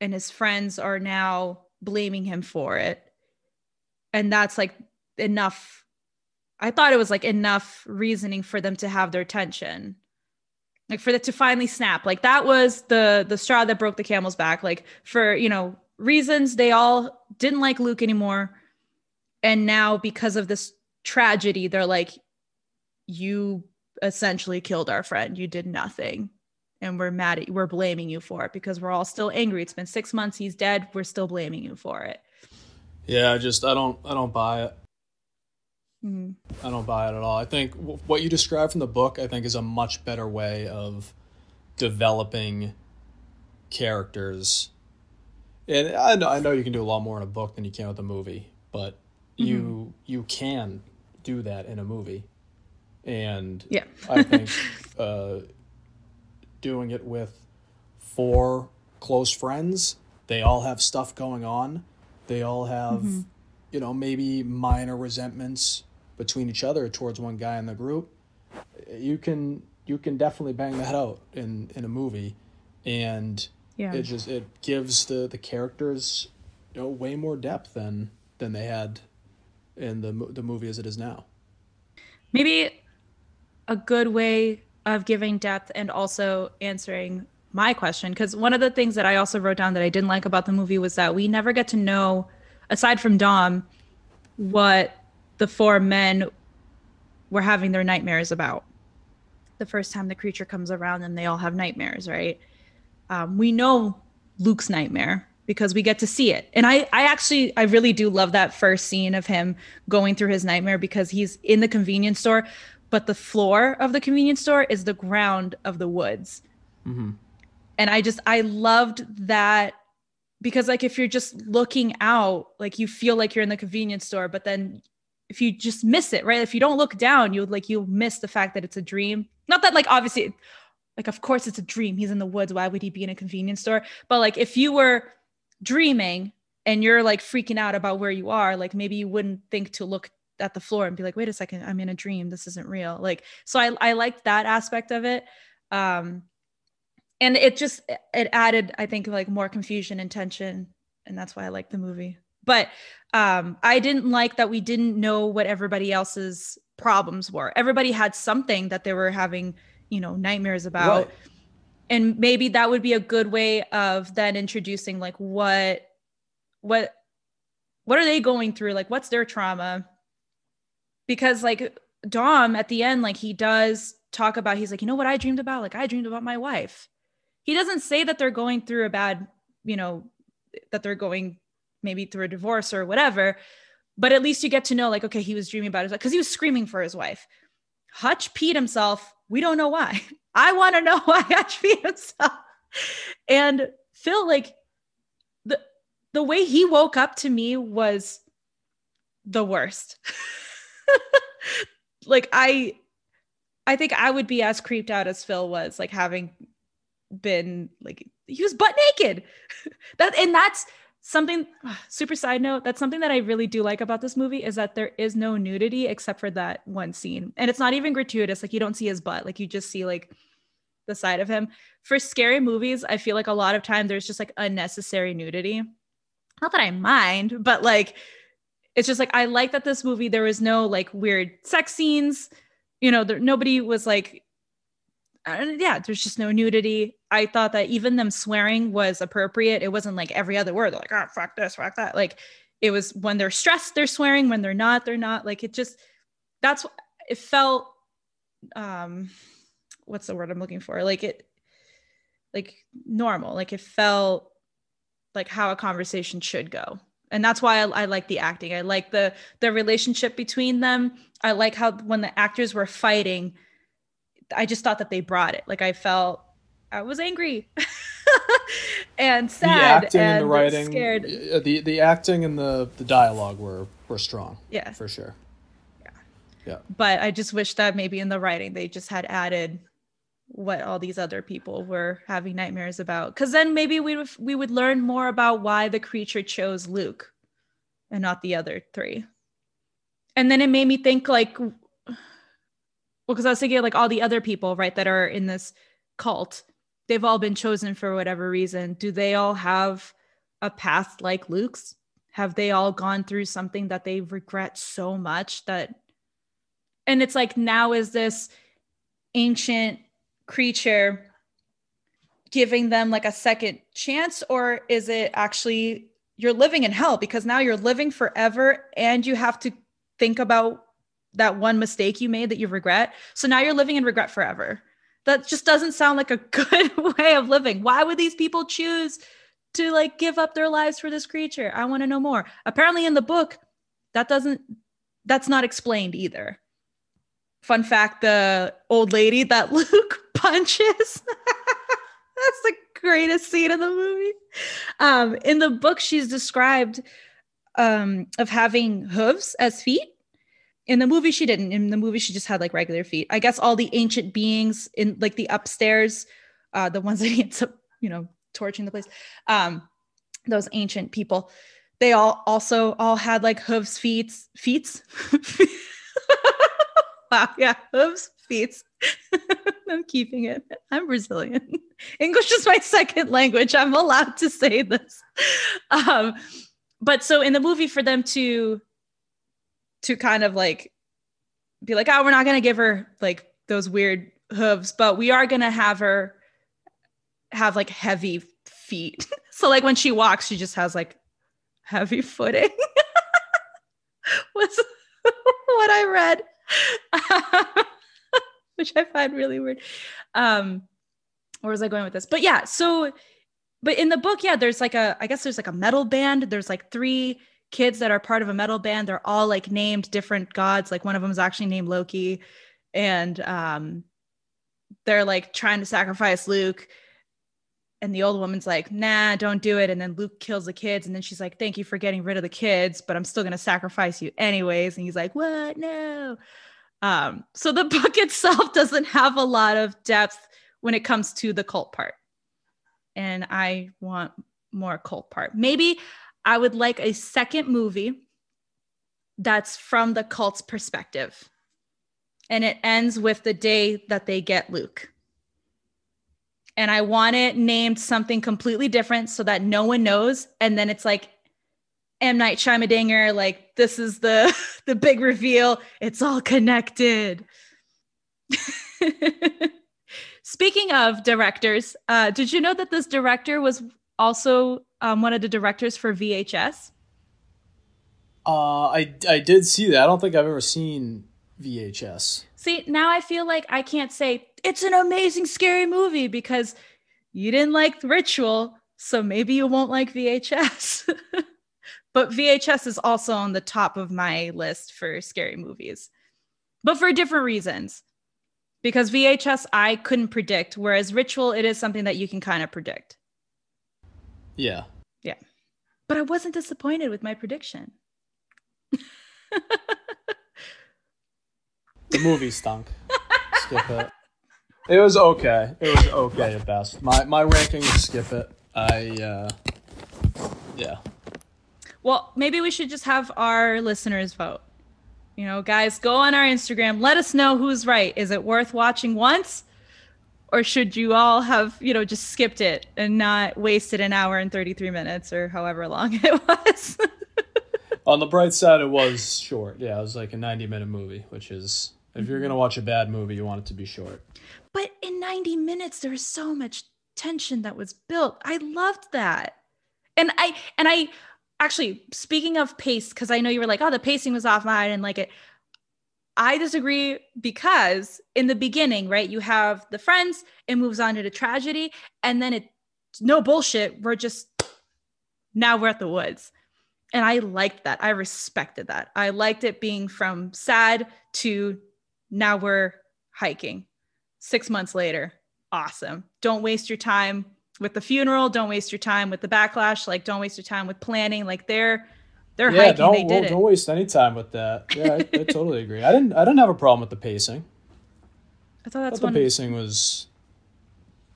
and his friends are now blaming him for it. And that's like enough i thought it was like enough reasoning for them to have their tension. Like for that to finally snap. Like that was the the straw that broke the camel's back. Like for you know reasons they all didn't like Luke anymore. And now, because of this tragedy, they're like, you essentially killed our friend. You did nothing. And we're mad at you. We're blaming you for it because we're all still angry. It's been six months. He's dead. We're still blaming you for it. Yeah, I just I don't I don't buy it. Mm-hmm. I don't buy it at all. I think w- what you described from the book, I think, is a much better way of developing characters. And I know, I know you can do a lot more in a book than you can with a movie, but mm-hmm. you you can do that in a movie. And yeah. I think uh, doing it with four close friends, they all have stuff going on. They all have, mm-hmm. you know, maybe minor resentments between each other towards one guy in the group. You can you can definitely bang that out in in a movie, and yeah. it just it gives the the characters you know way more depth than than they had in the the movie as it is now. Maybe a good way of giving depth and also answering my question because one of the things that I also wrote down that I didn't like about the movie was that we never get to know aside from Dom what the four men were having their nightmares about. The first time the creature comes around and they all have nightmares right? Um, we know luke's nightmare because we get to see it and i i actually i really do love that first scene of him going through his nightmare because he's in the convenience store but the floor of the convenience store is the ground of the woods. Mm-hmm. And I just, I loved that because, like, if you're just looking out, like, you feel like you're in the convenience store, but then if you just miss it, right? If you don't look down, you'll like, you'll miss the fact that it's a dream. Not that, like, obviously, like, of course it's a dream. He's in the woods. Why would he be in a convenience store? But, like, if you were dreaming and you're like freaking out about where you are, like, maybe you wouldn't think to look at the floor and be like, wait a second, I'm in a dream. This isn't real. Like, so I, I liked that aspect of it. Um, and it just, it added, I think like more confusion and tension. And that's why I like the movie. But um, I didn't like that we didn't know what everybody else's problems were. Everybody had something that they were having, you know, nightmares about. And maybe that would be a good way of then introducing like what, what, what are they going through? Like, what's their trauma? because like Dom at the end, like he does talk about, he's like, you know what I dreamed about? Like I dreamed about my wife. He doesn't say that they're going through a bad, you know, that they're going maybe through a divorce or whatever. But at least you get to know, like, okay, he was dreaming about his because he was screaming for his wife. Hutch peed himself. We don't know why. I want to know why Hutch peed himself. And Phil, like, the the way he woke up to me was the worst. like I I think I would be as creeped out as Phil was, like having been like he was butt naked. that and that's something super side note that's something that i really do like about this movie is that there is no nudity except for that one scene and it's not even gratuitous like you don't see his butt like you just see like the side of him for scary movies i feel like a lot of time there's just like unnecessary nudity not that i mind but like it's just like I like that this movie there was no like weird sex scenes. You know, there, nobody was like yeah, there's just no nudity. I thought that even them swearing was appropriate. It wasn't like every other word. They're like, oh, fuck this, fuck that. Like it was when they're stressed, they're swearing. When they're not, they're not. Like it just, that's, it felt, um, what's the word I'm looking for? Like it, like normal. Like it felt like how a conversation should go and that's why I, I, like the acting i like the the relationship between them i like how when the actors were fighting i just thought that they brought it like i felt i was angry. And sad the acting and, and the writing scared. Uh, the the acting and the the dialogue were were strong yeah for sure. Yeah. Yeah. But i just wish that maybe in the writing they just had added what all these other people were having nightmares about. Because then maybe we would we would learn more about why the creature chose Luke and not the other three. And then it made me think like well because I was thinking like all the other people right that are in this cult they've all been chosen for whatever reason do they all have a path like Luke's have they all gone through something that they regret so much that and it's like now is this ancient creature giving them like a second chance or is it actually you're living in hell because now you're living forever and you have to think about that one mistake you made that you regret. So now you're living in regret forever. That just doesn't sound like a good way of living. Why would these people choose to like give up their lives for this creature? I want to know more. Apparently in the book, that doesn't that's not explained either. Fun fact, the old lady that Luke punches. that's the greatest scene in the movie. Um, in the book, she's described um, of having hooves as feet in the movie she didn't. In the movie she just had like regular feet. I guess all the ancient beings in like the upstairs uh the ones that he ends up you know torching the place um those ancient people they all also all had like hooves feet feet wow yeah hooves feet i'm keeping it. I'm brazilian. English is my second language. I'm allowed to say this. Um but so in the movie for them to to kind of like be like, oh, we're not gonna give her like those weird hooves, but we are gonna have her have like heavy feet. so like when she walks, she just has like heavy footing. was what I read. Which I find really weird. Um, where was I going with this? But yeah, so but in the book, yeah, there's like a I guess there's like a metal band. There's like three kids that are part of a metal band. They're all like named different gods. Like one of them is actually named Loki. And um, they're like trying to sacrifice Luke. And the old woman's like, nah, don't do it. And then Luke kills the kids. And then she's like, thank you for getting rid of the kids, but I'm still going to sacrifice you anyways. And he's like, what? No. Um, so the book itself doesn't have a lot of depth when it comes to the cult part. And I want more cult part. Maybe I would like a second movie that's from the cult's perspective. And it ends with the day that they get Luke. And I want it named something completely different so that no one knows. And then it's like M. Night Shyamalan, like this is the the big reveal. It's all connected. Speaking of directors, uh, did you know that this director was also um, one of the directors for VHS? Uh, I I did see that. I don't think I've ever seen VHS. See, now I feel like I can't say it's an amazing scary movie because you didn't like Ritual, so maybe you won't like VHS. but VHS is also on the top of my list for scary movies, but for different reasons. Because VHS I couldn't predict, whereas Ritual it is something that you can kind of predict. Yeah. Yeah. But I wasn't disappointed with my prediction. the movie stunk. skip it. It was okay. It was okay at best. My my ranking is skip it. I uh yeah. Well, maybe we should just have our listeners vote. You know, guys, go on our Instagram. Let us know who's right. Is it worth watching once? Or should you all have you know just skipped it and not wasted an hour and 33 minutes or however long it was? On the bright side it was short. Yeah it was like a 90 minute movie which is if you're gonna watch a bad movie you want it to be short. But in 90 minutes there was so much tension that was built. I loved that. And i and i actually speaking of pace because i know you were like oh the pacing was off i didn't like it I disagree because in the beginning, right, you have the friends, it moves on to the tragedy, and then it no bullshit. We're just now we're at the woods. And I liked that. I respected that. I liked it being from sad to now we're hiking. Six months later, awesome. Don't waste your time with the funeral. Don't waste your time with the backlash. Like, don't waste your time with planning. Like, they're they're yeah, hiking. Don't, they did don't waste any time with that. Yeah, I, I, totally agree. I didn't. I didn't have a problem with the pacing. I thought that's I thought the pacing was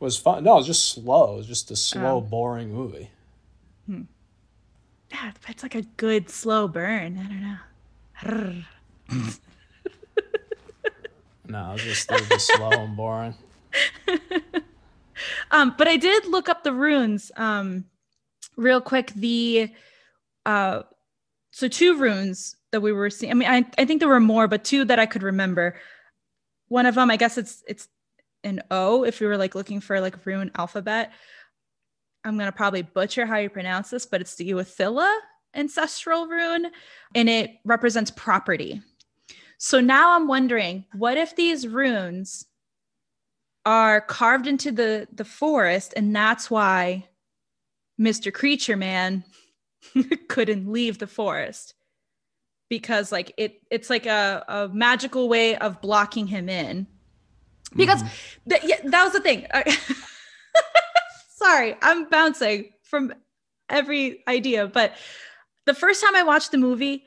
was fun. No, it was just slow. It was just a slow, oh. boring movie. Hmm. Yeah, it's like a good slow burn. I don't know. no, it was just, it was just slow and boring. um, but I did look up the runes um, real quick. The uh, so two runes that we were seeing. I mean, I, I think there were more, but two that I could remember. One of them, I guess it's it's an O if you were like looking for like rune alphabet. I'm gonna probably butcher how you pronounce this, but it's the Uathila ancestral rune, and it represents property. So now I'm wondering, what if these runes are carved into the the forest, and that's why Mr. Creature Man couldn't leave the forest because like it it's like a, a magical way of blocking him in. Because mm-hmm. th- yeah, that was the thing. Sorry i'm bouncing from every idea but the first time i watched the movie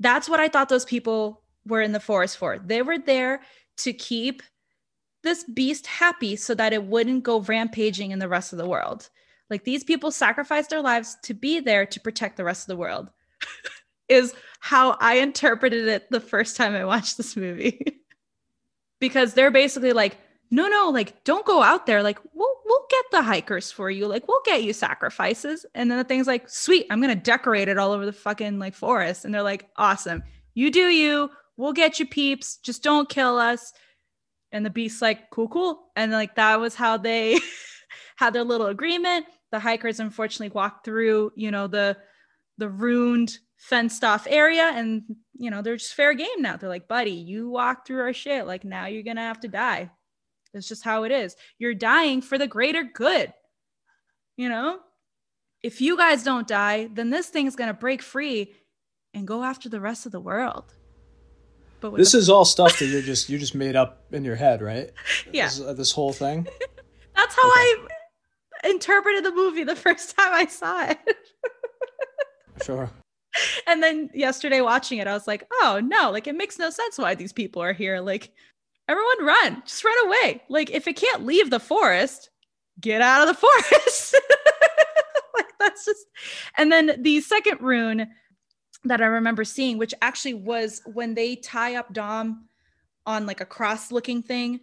that's what i thought those people were in the forest for. They were there to keep this beast happy so that it wouldn't go rampaging in the rest of the world like these people sacrificed their lives to be there to protect the rest of the world is how i interpreted it the first time i watched this movie. Because they're basically like no no like don't go out there. Like we'll we'll get the hikers for you. Like we'll get you sacrifices. And then the thing's like sweet i'm gonna decorate it all over the fucking like forest. And they're like awesome. You do you. We'll get you peeps. Just don't kill us. And the beast's like cool cool. And like that was how they had their little agreement. The hikers unfortunately walked through you know the the ruined fenced off area and you know they're just fair game now. They're like buddy you walk through our shit. Like now you're gonna have to die. It's just how it is. You're dying for the greater good you know? If you guys don't die then this thing's gonna break free and go after the rest of the world. But this the- is all stuff that you're just you just made up in your head right? Yeah. This, uh, this whole thing? That's how okay. i interpreted the movie the first time i saw it sure and then yesterday watching it, I was like, oh no, like it makes no sense why these people are here. Like, everyone run, just run away. Like, if it can't leave the forest, get out of the forest. like, that's just. And then the second rune that I remember seeing, which actually was when they tie up Dom on like a cross looking thing.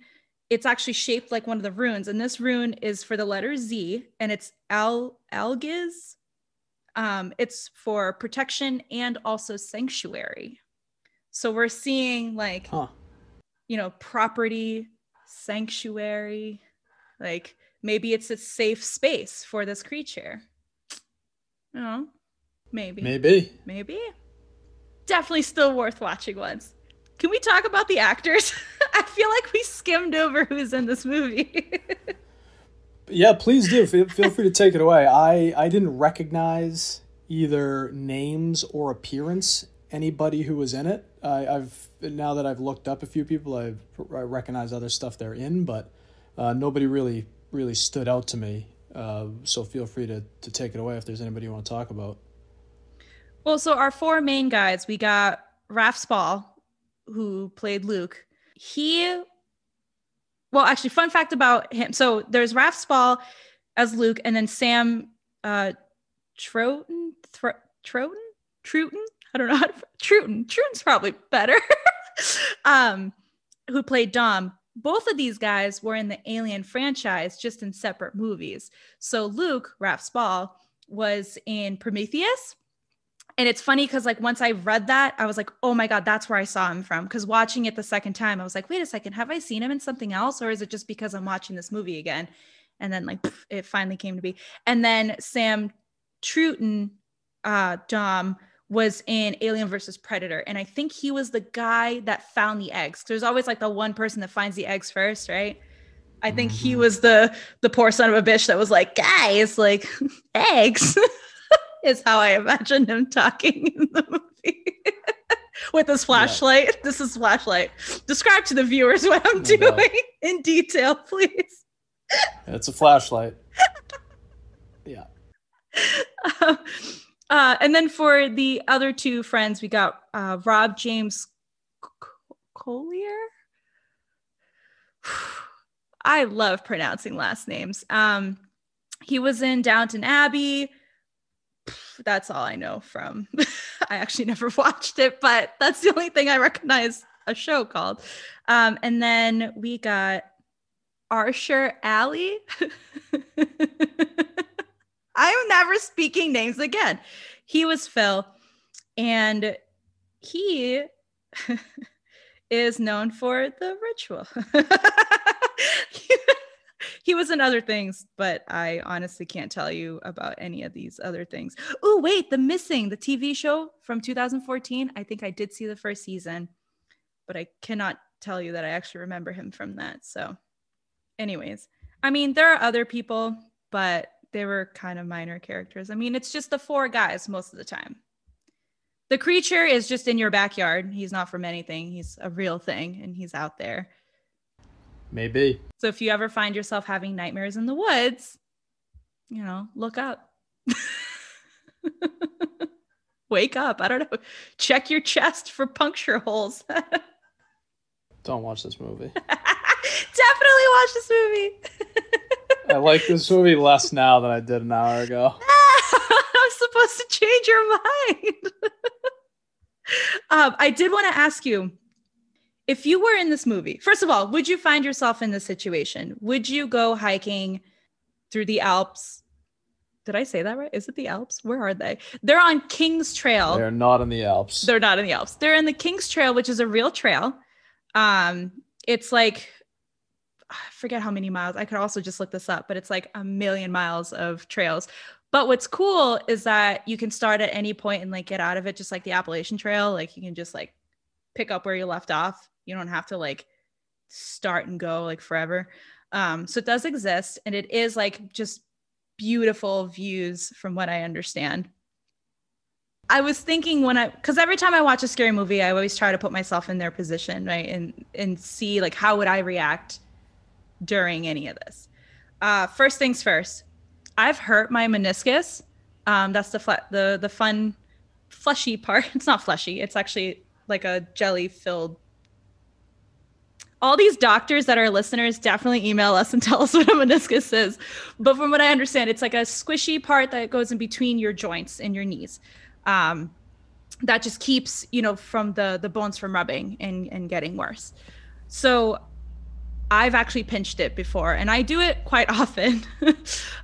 It's actually shaped like one of the runes. And this rune is for the letter Z and it's Al Algiz um, it's for protection and also sanctuary. So we're seeing like, huh. you know, property, sanctuary, like maybe it's a safe space for this creature. You know, maybe. Maybe. Maybe. Definitely still worth watching once. Can we talk about the actors? I feel like we skimmed over who's in this movie. Yeah, please do. Feel, feel free to take it away. I, I didn't recognize either names or appearance anybody who was in it. I, I've now that I've looked up a few people, I've I recognize other stuff they're in, but uh, nobody really really stood out to me. Uh, so feel free to to take it away if there's anybody you want to talk about. Well, so our four main guys, we got Raph Spall, who played Luke. He well, actually, fun fact about him. So there's Raph Spall as Luke, and then Sam uh, Troughton, Thro- Troughton, Troughton. I don't know how to Troughton. Troughton's probably better. um, who played Dom. Both of these guys were in the Alien franchise, just in separate movies. So Luke Raph Spall was in Prometheus, and it's funny because like once I read that, I was like, oh my God, that's where I saw him from. Because watching it the second time, I was like, wait a second, have I seen him in something else? Or is it just because I'm watching this movie again? And then like it finally came to be. And then Sam Troughton, uh, Dom, was in Alien versus Predator. And I think he was the guy that found the eggs. There's always like the one person that finds the eggs first, right? I think mm-hmm. he was the the poor son of a bitch that was like, guys, like eggs. is how I imagine him talking in the movie. With his flashlight. Yeah. This is flashlight. Describe to the viewers what I'm no doing in detail, please. It's a flashlight. yeah. Uh, uh, and then for the other two friends, we got uh, Rob James Collier. I love pronouncing last names. Um, he was in Downton Abbey that's all I know from. I actually never watched it, but that's the only thing I recognize a show called. Um, and then we got Arsher Ali. I'm never speaking names again. He was Phil, and he is known for the ritual he was in other things, but I honestly can't tell you about any of these other things. Oh, wait, The Missing, the TV show from 2014. I think I did see the first season. but I cannot tell you that I actually remember him from that. So, anyways, I mean, there are other people, but they were kind of minor characters. I mean, it's just the four guys most of the time. The creature is just in your backyard. He's not from anything. He's a real thing and he's out there. Maybe. So if you ever find yourself having nightmares in the woods, you know, look up. Wake up. I don't know. Check your chest for puncture holes. don't watch this movie. Definitely watch this movie. I like this movie less now than I did an hour ago. I'm supposed to change your mind. um, I did want to ask you if you were in this movie, first of all, would you find yourself in this situation? Would you go hiking through the Alps? Did I say that right? Is it the Alps? Where are they? They're on King's Trail. They're not in the Alps. They're not in the Alps. They're in the King's Trail, which is a real trail. Um, it's like I forget how many miles. I could also just look this up, but it's like a million miles of trails. But what's cool is that you can start at any point and like get out of it, just like the Appalachian Trail. Like you can just like pick up where you left off. You don't have to like start and go like forever. Um, so it does exist, and it is like just beautiful views from what I understand. I was thinking when I because every time I watch a scary movie, I always try to put myself in their position, right, and and see like how would I react during any of this. Uh, first things first, I've hurt my meniscus. Um, that's the fl- the the fun fleshy part. It's not fleshy. It's actually like a jelly filled. All these doctors that are listeners definitely email us and tell us what a meniscus is. But from what I understand, it's like a squishy part that goes in between your joints and your knees. Um, that just keeps you know from the the bones from rubbing and and getting worse. So I've actually pinched it before and I do it quite often.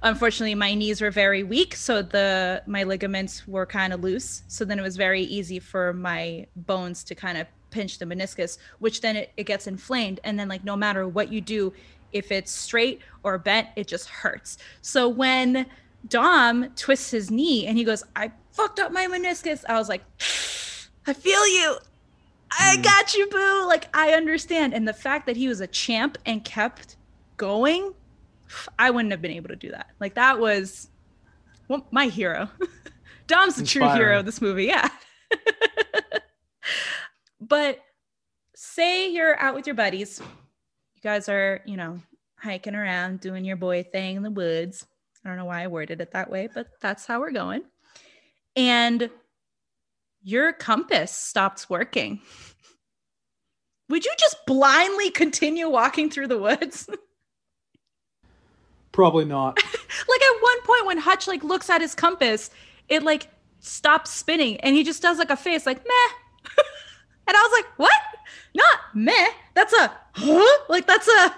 Unfortunately, my knees were very weak, so the my ligaments were kind of loose. So then it was very easy for my bones to kind of pinch the meniscus, which then it, it gets inflamed. And then like no matter what you do, if it's straight or bent, it just hurts. So when Dom twists his knee and he goes, I fucked up my meniscus, I was like, I feel you. I mm. got you, boo. Like, I understand. And the fact that he was a champ and kept going, I wouldn't have been able to do that. Like, that was well, my hero. Dom's the Inspiring. true hero of this movie. Yeah. but say you're out with your buddies. You guys are, you know, hiking around, doing your boy thing in the woods. I don't know why I worded it that way, but that's how we're going. And your compass stops working. Would you just blindly continue walking through the woods? Probably not. like at one point when Hutch like looks at his compass, it like stops spinning and he just does like a face like meh. And I was like, what? Not meh. That's a huh? Like that's a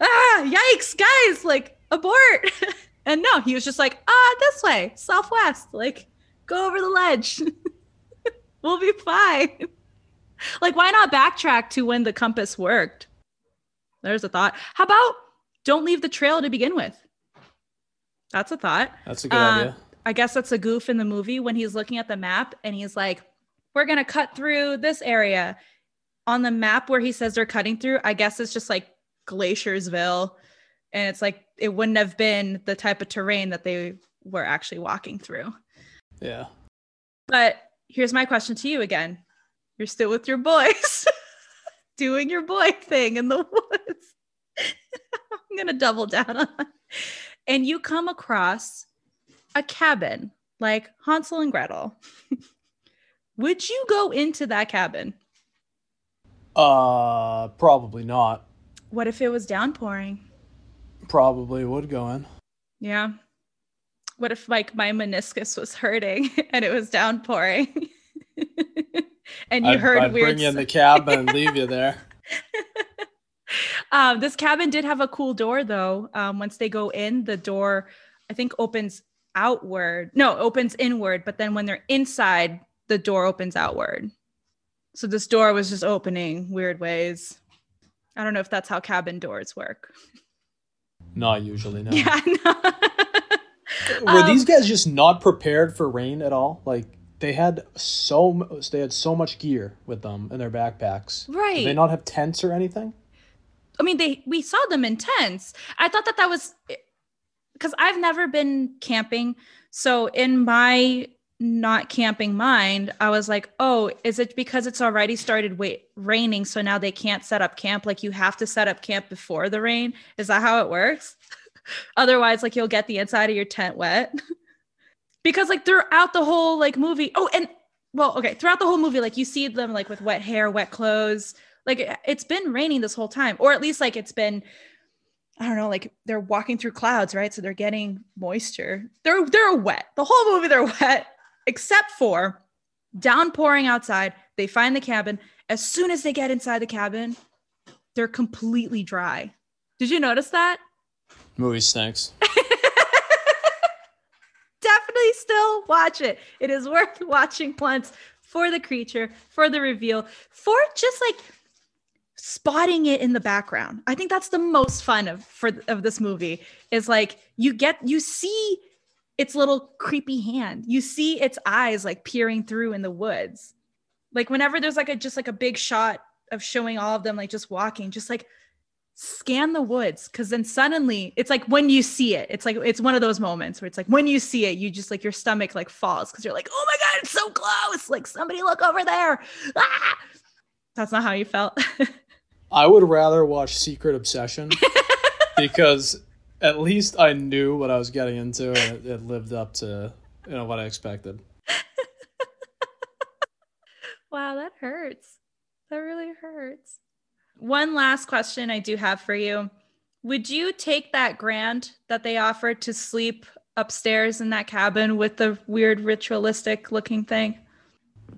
ah yikes, guys, like abort. and no, he was just like, ah, this way, southwest. Like, go over the ledge. we'll be fine. like, why not backtrack to when the compass worked? There's a thought. How about don't leave the trail to begin with? That's a thought. That's a good uh, idea. I guess that's a goof in the movie when he's looking at the map and he's like, we're going to cut through this area. On the map where he says they're cutting through, I guess it's just like Glaciersville. And it's like, it wouldn't have been the type of terrain that they were actually walking through. Yeah. But here's my question to you again. You're still with your boys, doing your boy thing in the woods. I'm going to double down on. And you come across a cabin like Hansel and Gretel. Would you go into that cabin? Uh, probably not. What if it was downpouring? Probably would go in. Yeah what if like my meniscus was hurting and it was downpouring and you I'd, heard I'd weird bring you in the cabin and leave you there um, this cabin did have a cool door though um, once they go in the door i think opens outward no opens inward but then when they're inside the door opens outward so this door was just opening weird ways i don't know if that's how cabin doors work not usually no yeah no were um, these guys just not prepared for rain at all? Like they had so they had so much gear with them in their backpacks. Right. Did they not have tents or anything? I mean, they we saw them in tents. I thought that that was because I've never been camping. So in my not camping mind, I was like, oh, is it because it's already started wait, raining? So now they can't set up camp? Like you have to set up camp before the rain? Is that how it works? Otherwise, like you'll get the inside of your tent wet. because like throughout the whole like movie, oh, and well, okay, throughout the whole movie, like you see them like with wet hair, wet clothes. Like it's been raining this whole time, or at least like it's been I don't know, like they're walking through clouds, right? So they're getting moisture. They're they're wet. The whole movie they're wet, except for downpouring outside. They find the cabin. As soon as they get inside the cabin, they're completely dry. Did you notice that? Movie stinks. Definitely still watch it. It is worth watching once for the creature, for the reveal, for just like spotting it in the background. I think that's the most fun of for of this movie is like you get you see its little creepy hand. You see its eyes like peering through in the woods. Like whenever there's like a just like a big shot of showing all of them like just walking, just like scan the woods because then suddenly it's like when you see it, it's like it's one of those moments where it's like when you see it, you just like your stomach like falls because you're like, oh my god, it's so close! Like somebody look over there. Ah! That's not how you felt. I would rather watch Secret Obsession because at least I knew what I was getting into and it, it lived up to you know what I expected. wow, that hurts. That really hurts. One last question I do have for you. Would you take that grand that they offered to sleep upstairs in that cabin with the weird ritualistic looking thing?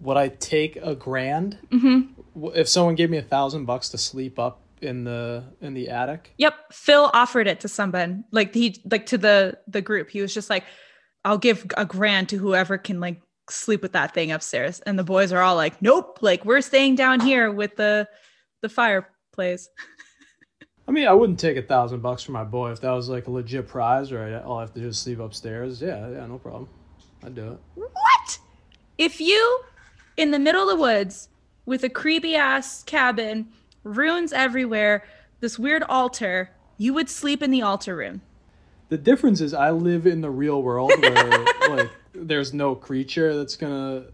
Would I take a grand? Mm-hmm. If someone gave me a thousand bucks to sleep up in the in the attic? Yep. Phil offered it to someone. Like he like to the the group. He was just like, I'll give a grand to whoever can like sleep with that thing upstairs. And the boys are all like, Nope, like we're staying down here with the the fireplace. I mean, I wouldn't take a thousand bucks for my boy if that was like a legit prize, or I, all I have to is sleep upstairs. Yeah, yeah, no problem. I'd do it. What? If you in the middle of the woods with a creepy ass cabin, runes everywhere, this weird altar, you would sleep in the altar room. The difference is I live in the real world where like there's no creature that's gonna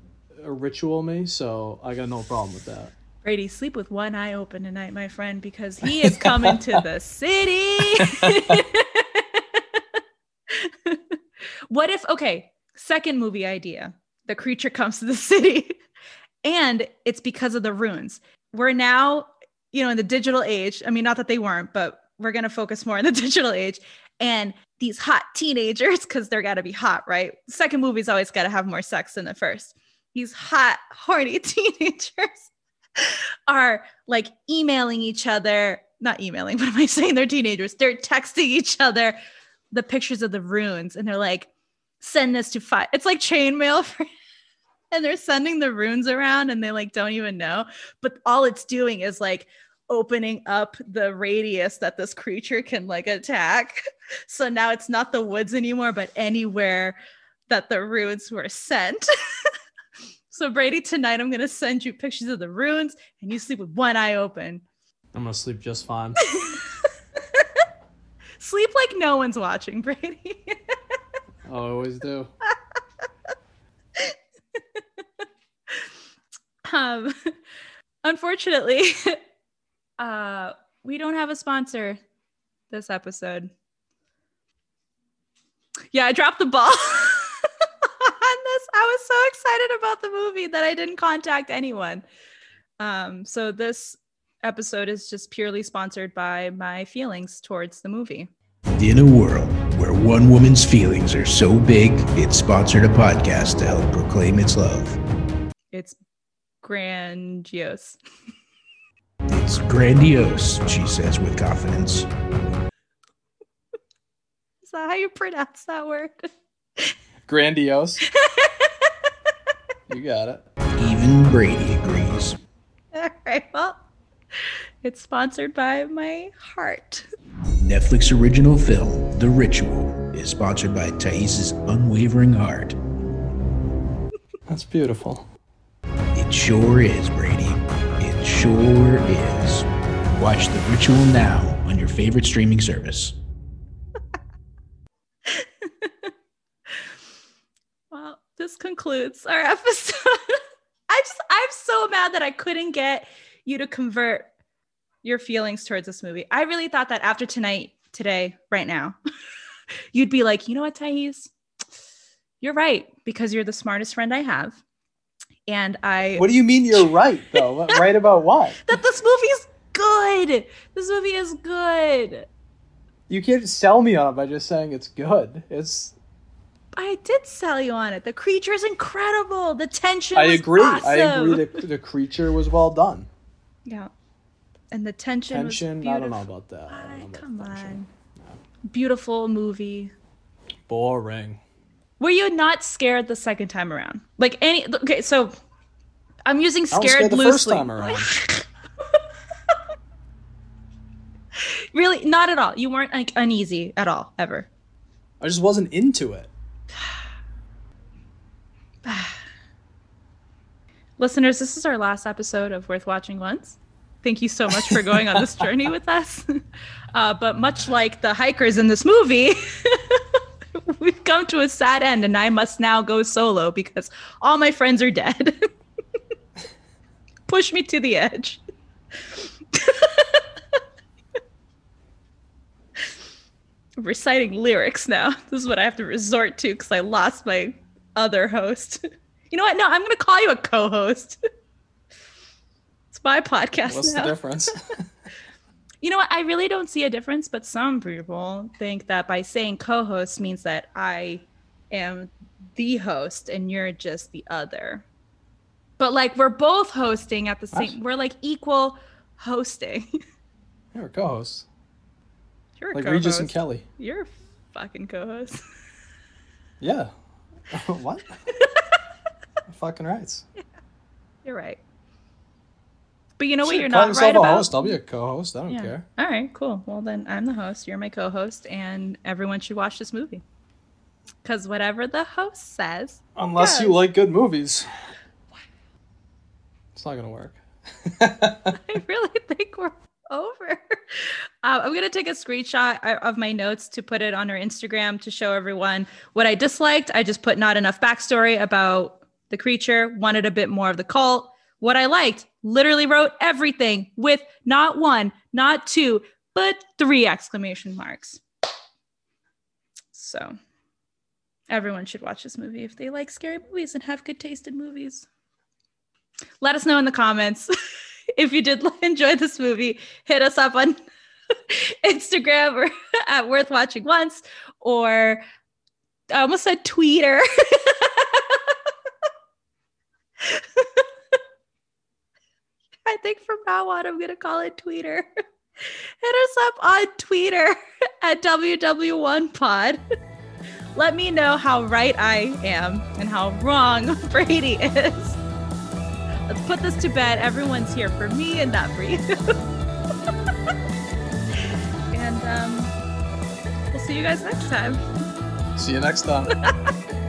uh, ritual me, so I got no problem with that. Brady, sleep with one eye open tonight, my friend, because he is coming to the city. what if, okay, second movie idea the creature comes to the city, and it's because of the runes. We're now, you know, in the digital age. I mean, not that they weren't, but we're going to focus more on the digital age. And these hot teenagers, because they're got to be hot, right? second movie's always got to have more sex than the first. These hot, horny teenagers are like emailing each other, not emailing, what am I saying? They're teenagers. They're texting each other the pictures of the runes and they're like, send this to five. It's like chain mail for and they're sending the runes around and they like don't even know. But all it's doing is like opening up the radius that this creature can like attack. So now it's not the woods anymore, but anywhere that the runes were sent. So Brady, tonight I'm gonna send you pictures of the runes, and you sleep with one eye open. I'm gonna sleep just fine. sleep like no one's watching, Brady. I always do. Um, unfortunately, uh, we don't have a sponsor this episode. Yeah, I dropped the ball. On this. I was so excited about the movie that I didn't contact anyone. Um, so this episode is just purely sponsored by my feelings towards the movie. In a world where one woman's feelings are so big, it sponsored a podcast to help proclaim its love. It's grandiose. It's grandiose, she says with confidence. Is that how you pronounce that word? Grandiose. you got it. Even Brady agrees. All right. Well, it's sponsored by my heart. Netflix original film, The Ritual, is sponsored by Thais's unwavering heart. That's beautiful. It sure is, Brady. It sure is. Watch The Ritual now on your favorite streaming service. well, this concludes our episode. I just I'm so mad that I couldn't get you to convert your feelings towards this movie. I really thought that after tonight, today, right now, you'd be like, you know what, Thais? You're right, because you're the smartest friend I have. And I What do you mean you're right though? right about what? That this movie's good. This movie is good. You can't sell me on it by just saying it's good. It's I did sell you on it. The creature is incredible. The tension. I agree. Awesome. I agree. The, the creature was well done. Yeah, and the tension. Tension. I don't know about that. I, about come on. Beautiful movie. Boring. Were you not scared the second time around? Like any? Okay, so I'm using I was scared scared the loosely. first time around. really, not at all. You weren't like uneasy at all ever. I just wasn't into it. Listeners, this is our last episode of Worth Watching Once. Thank you so much for going on this journey with us. Uh, but much like the hikers in this movie, we've come to a sad end, and I must now go solo because all my friends are dead. Push me to the edge. Reciting lyrics now. This is what I have to resort to because I lost my other host. You know what? No, I'm going to call you a co-host. it's my podcast What's now. the difference? You know what? I really don't see a difference, but some people think that by saying co-host means that I am the host and you're just the other. But like we're both hosting at the same we're like equal hosting. You're a co-host. You're a Like co-host. Like Regis and Kelly. You're a fucking co-host. Yeah. what? Fucking rights. You're right. But you know what you're not right a about? host. I'll be a co-host. I don't Yeah. care. All right, cool. Well, then I'm the host. You're my co host, and everyone should watch this movie. Because whatever the host says, Unless you like good movies. It's not gonna work. I really think we're over. Uh, I'm going to take a screenshot uh, of my notes to put it on our Instagram to show everyone what I disliked. I just put not enough backstory about the creature, wanted a bit more of the cult. What I liked, literally wrote everything with not one, not two, but three exclamation marks. So everyone should watch this movie if they like scary movies and have good taste in movies. Let us know in the comments if you did enjoy this movie. Hit us up on Instagram or at Worth Watching Once, or I almost said Tweeter. I think from now on, I'm going to call it Tweeter. Hit us up on Twitter at WW1Pod. Let me know how right I am and how wrong Brady is. Let's put this to bed. Everyone's here for me and not for you. and um, we'll see you guys next time. See you next time.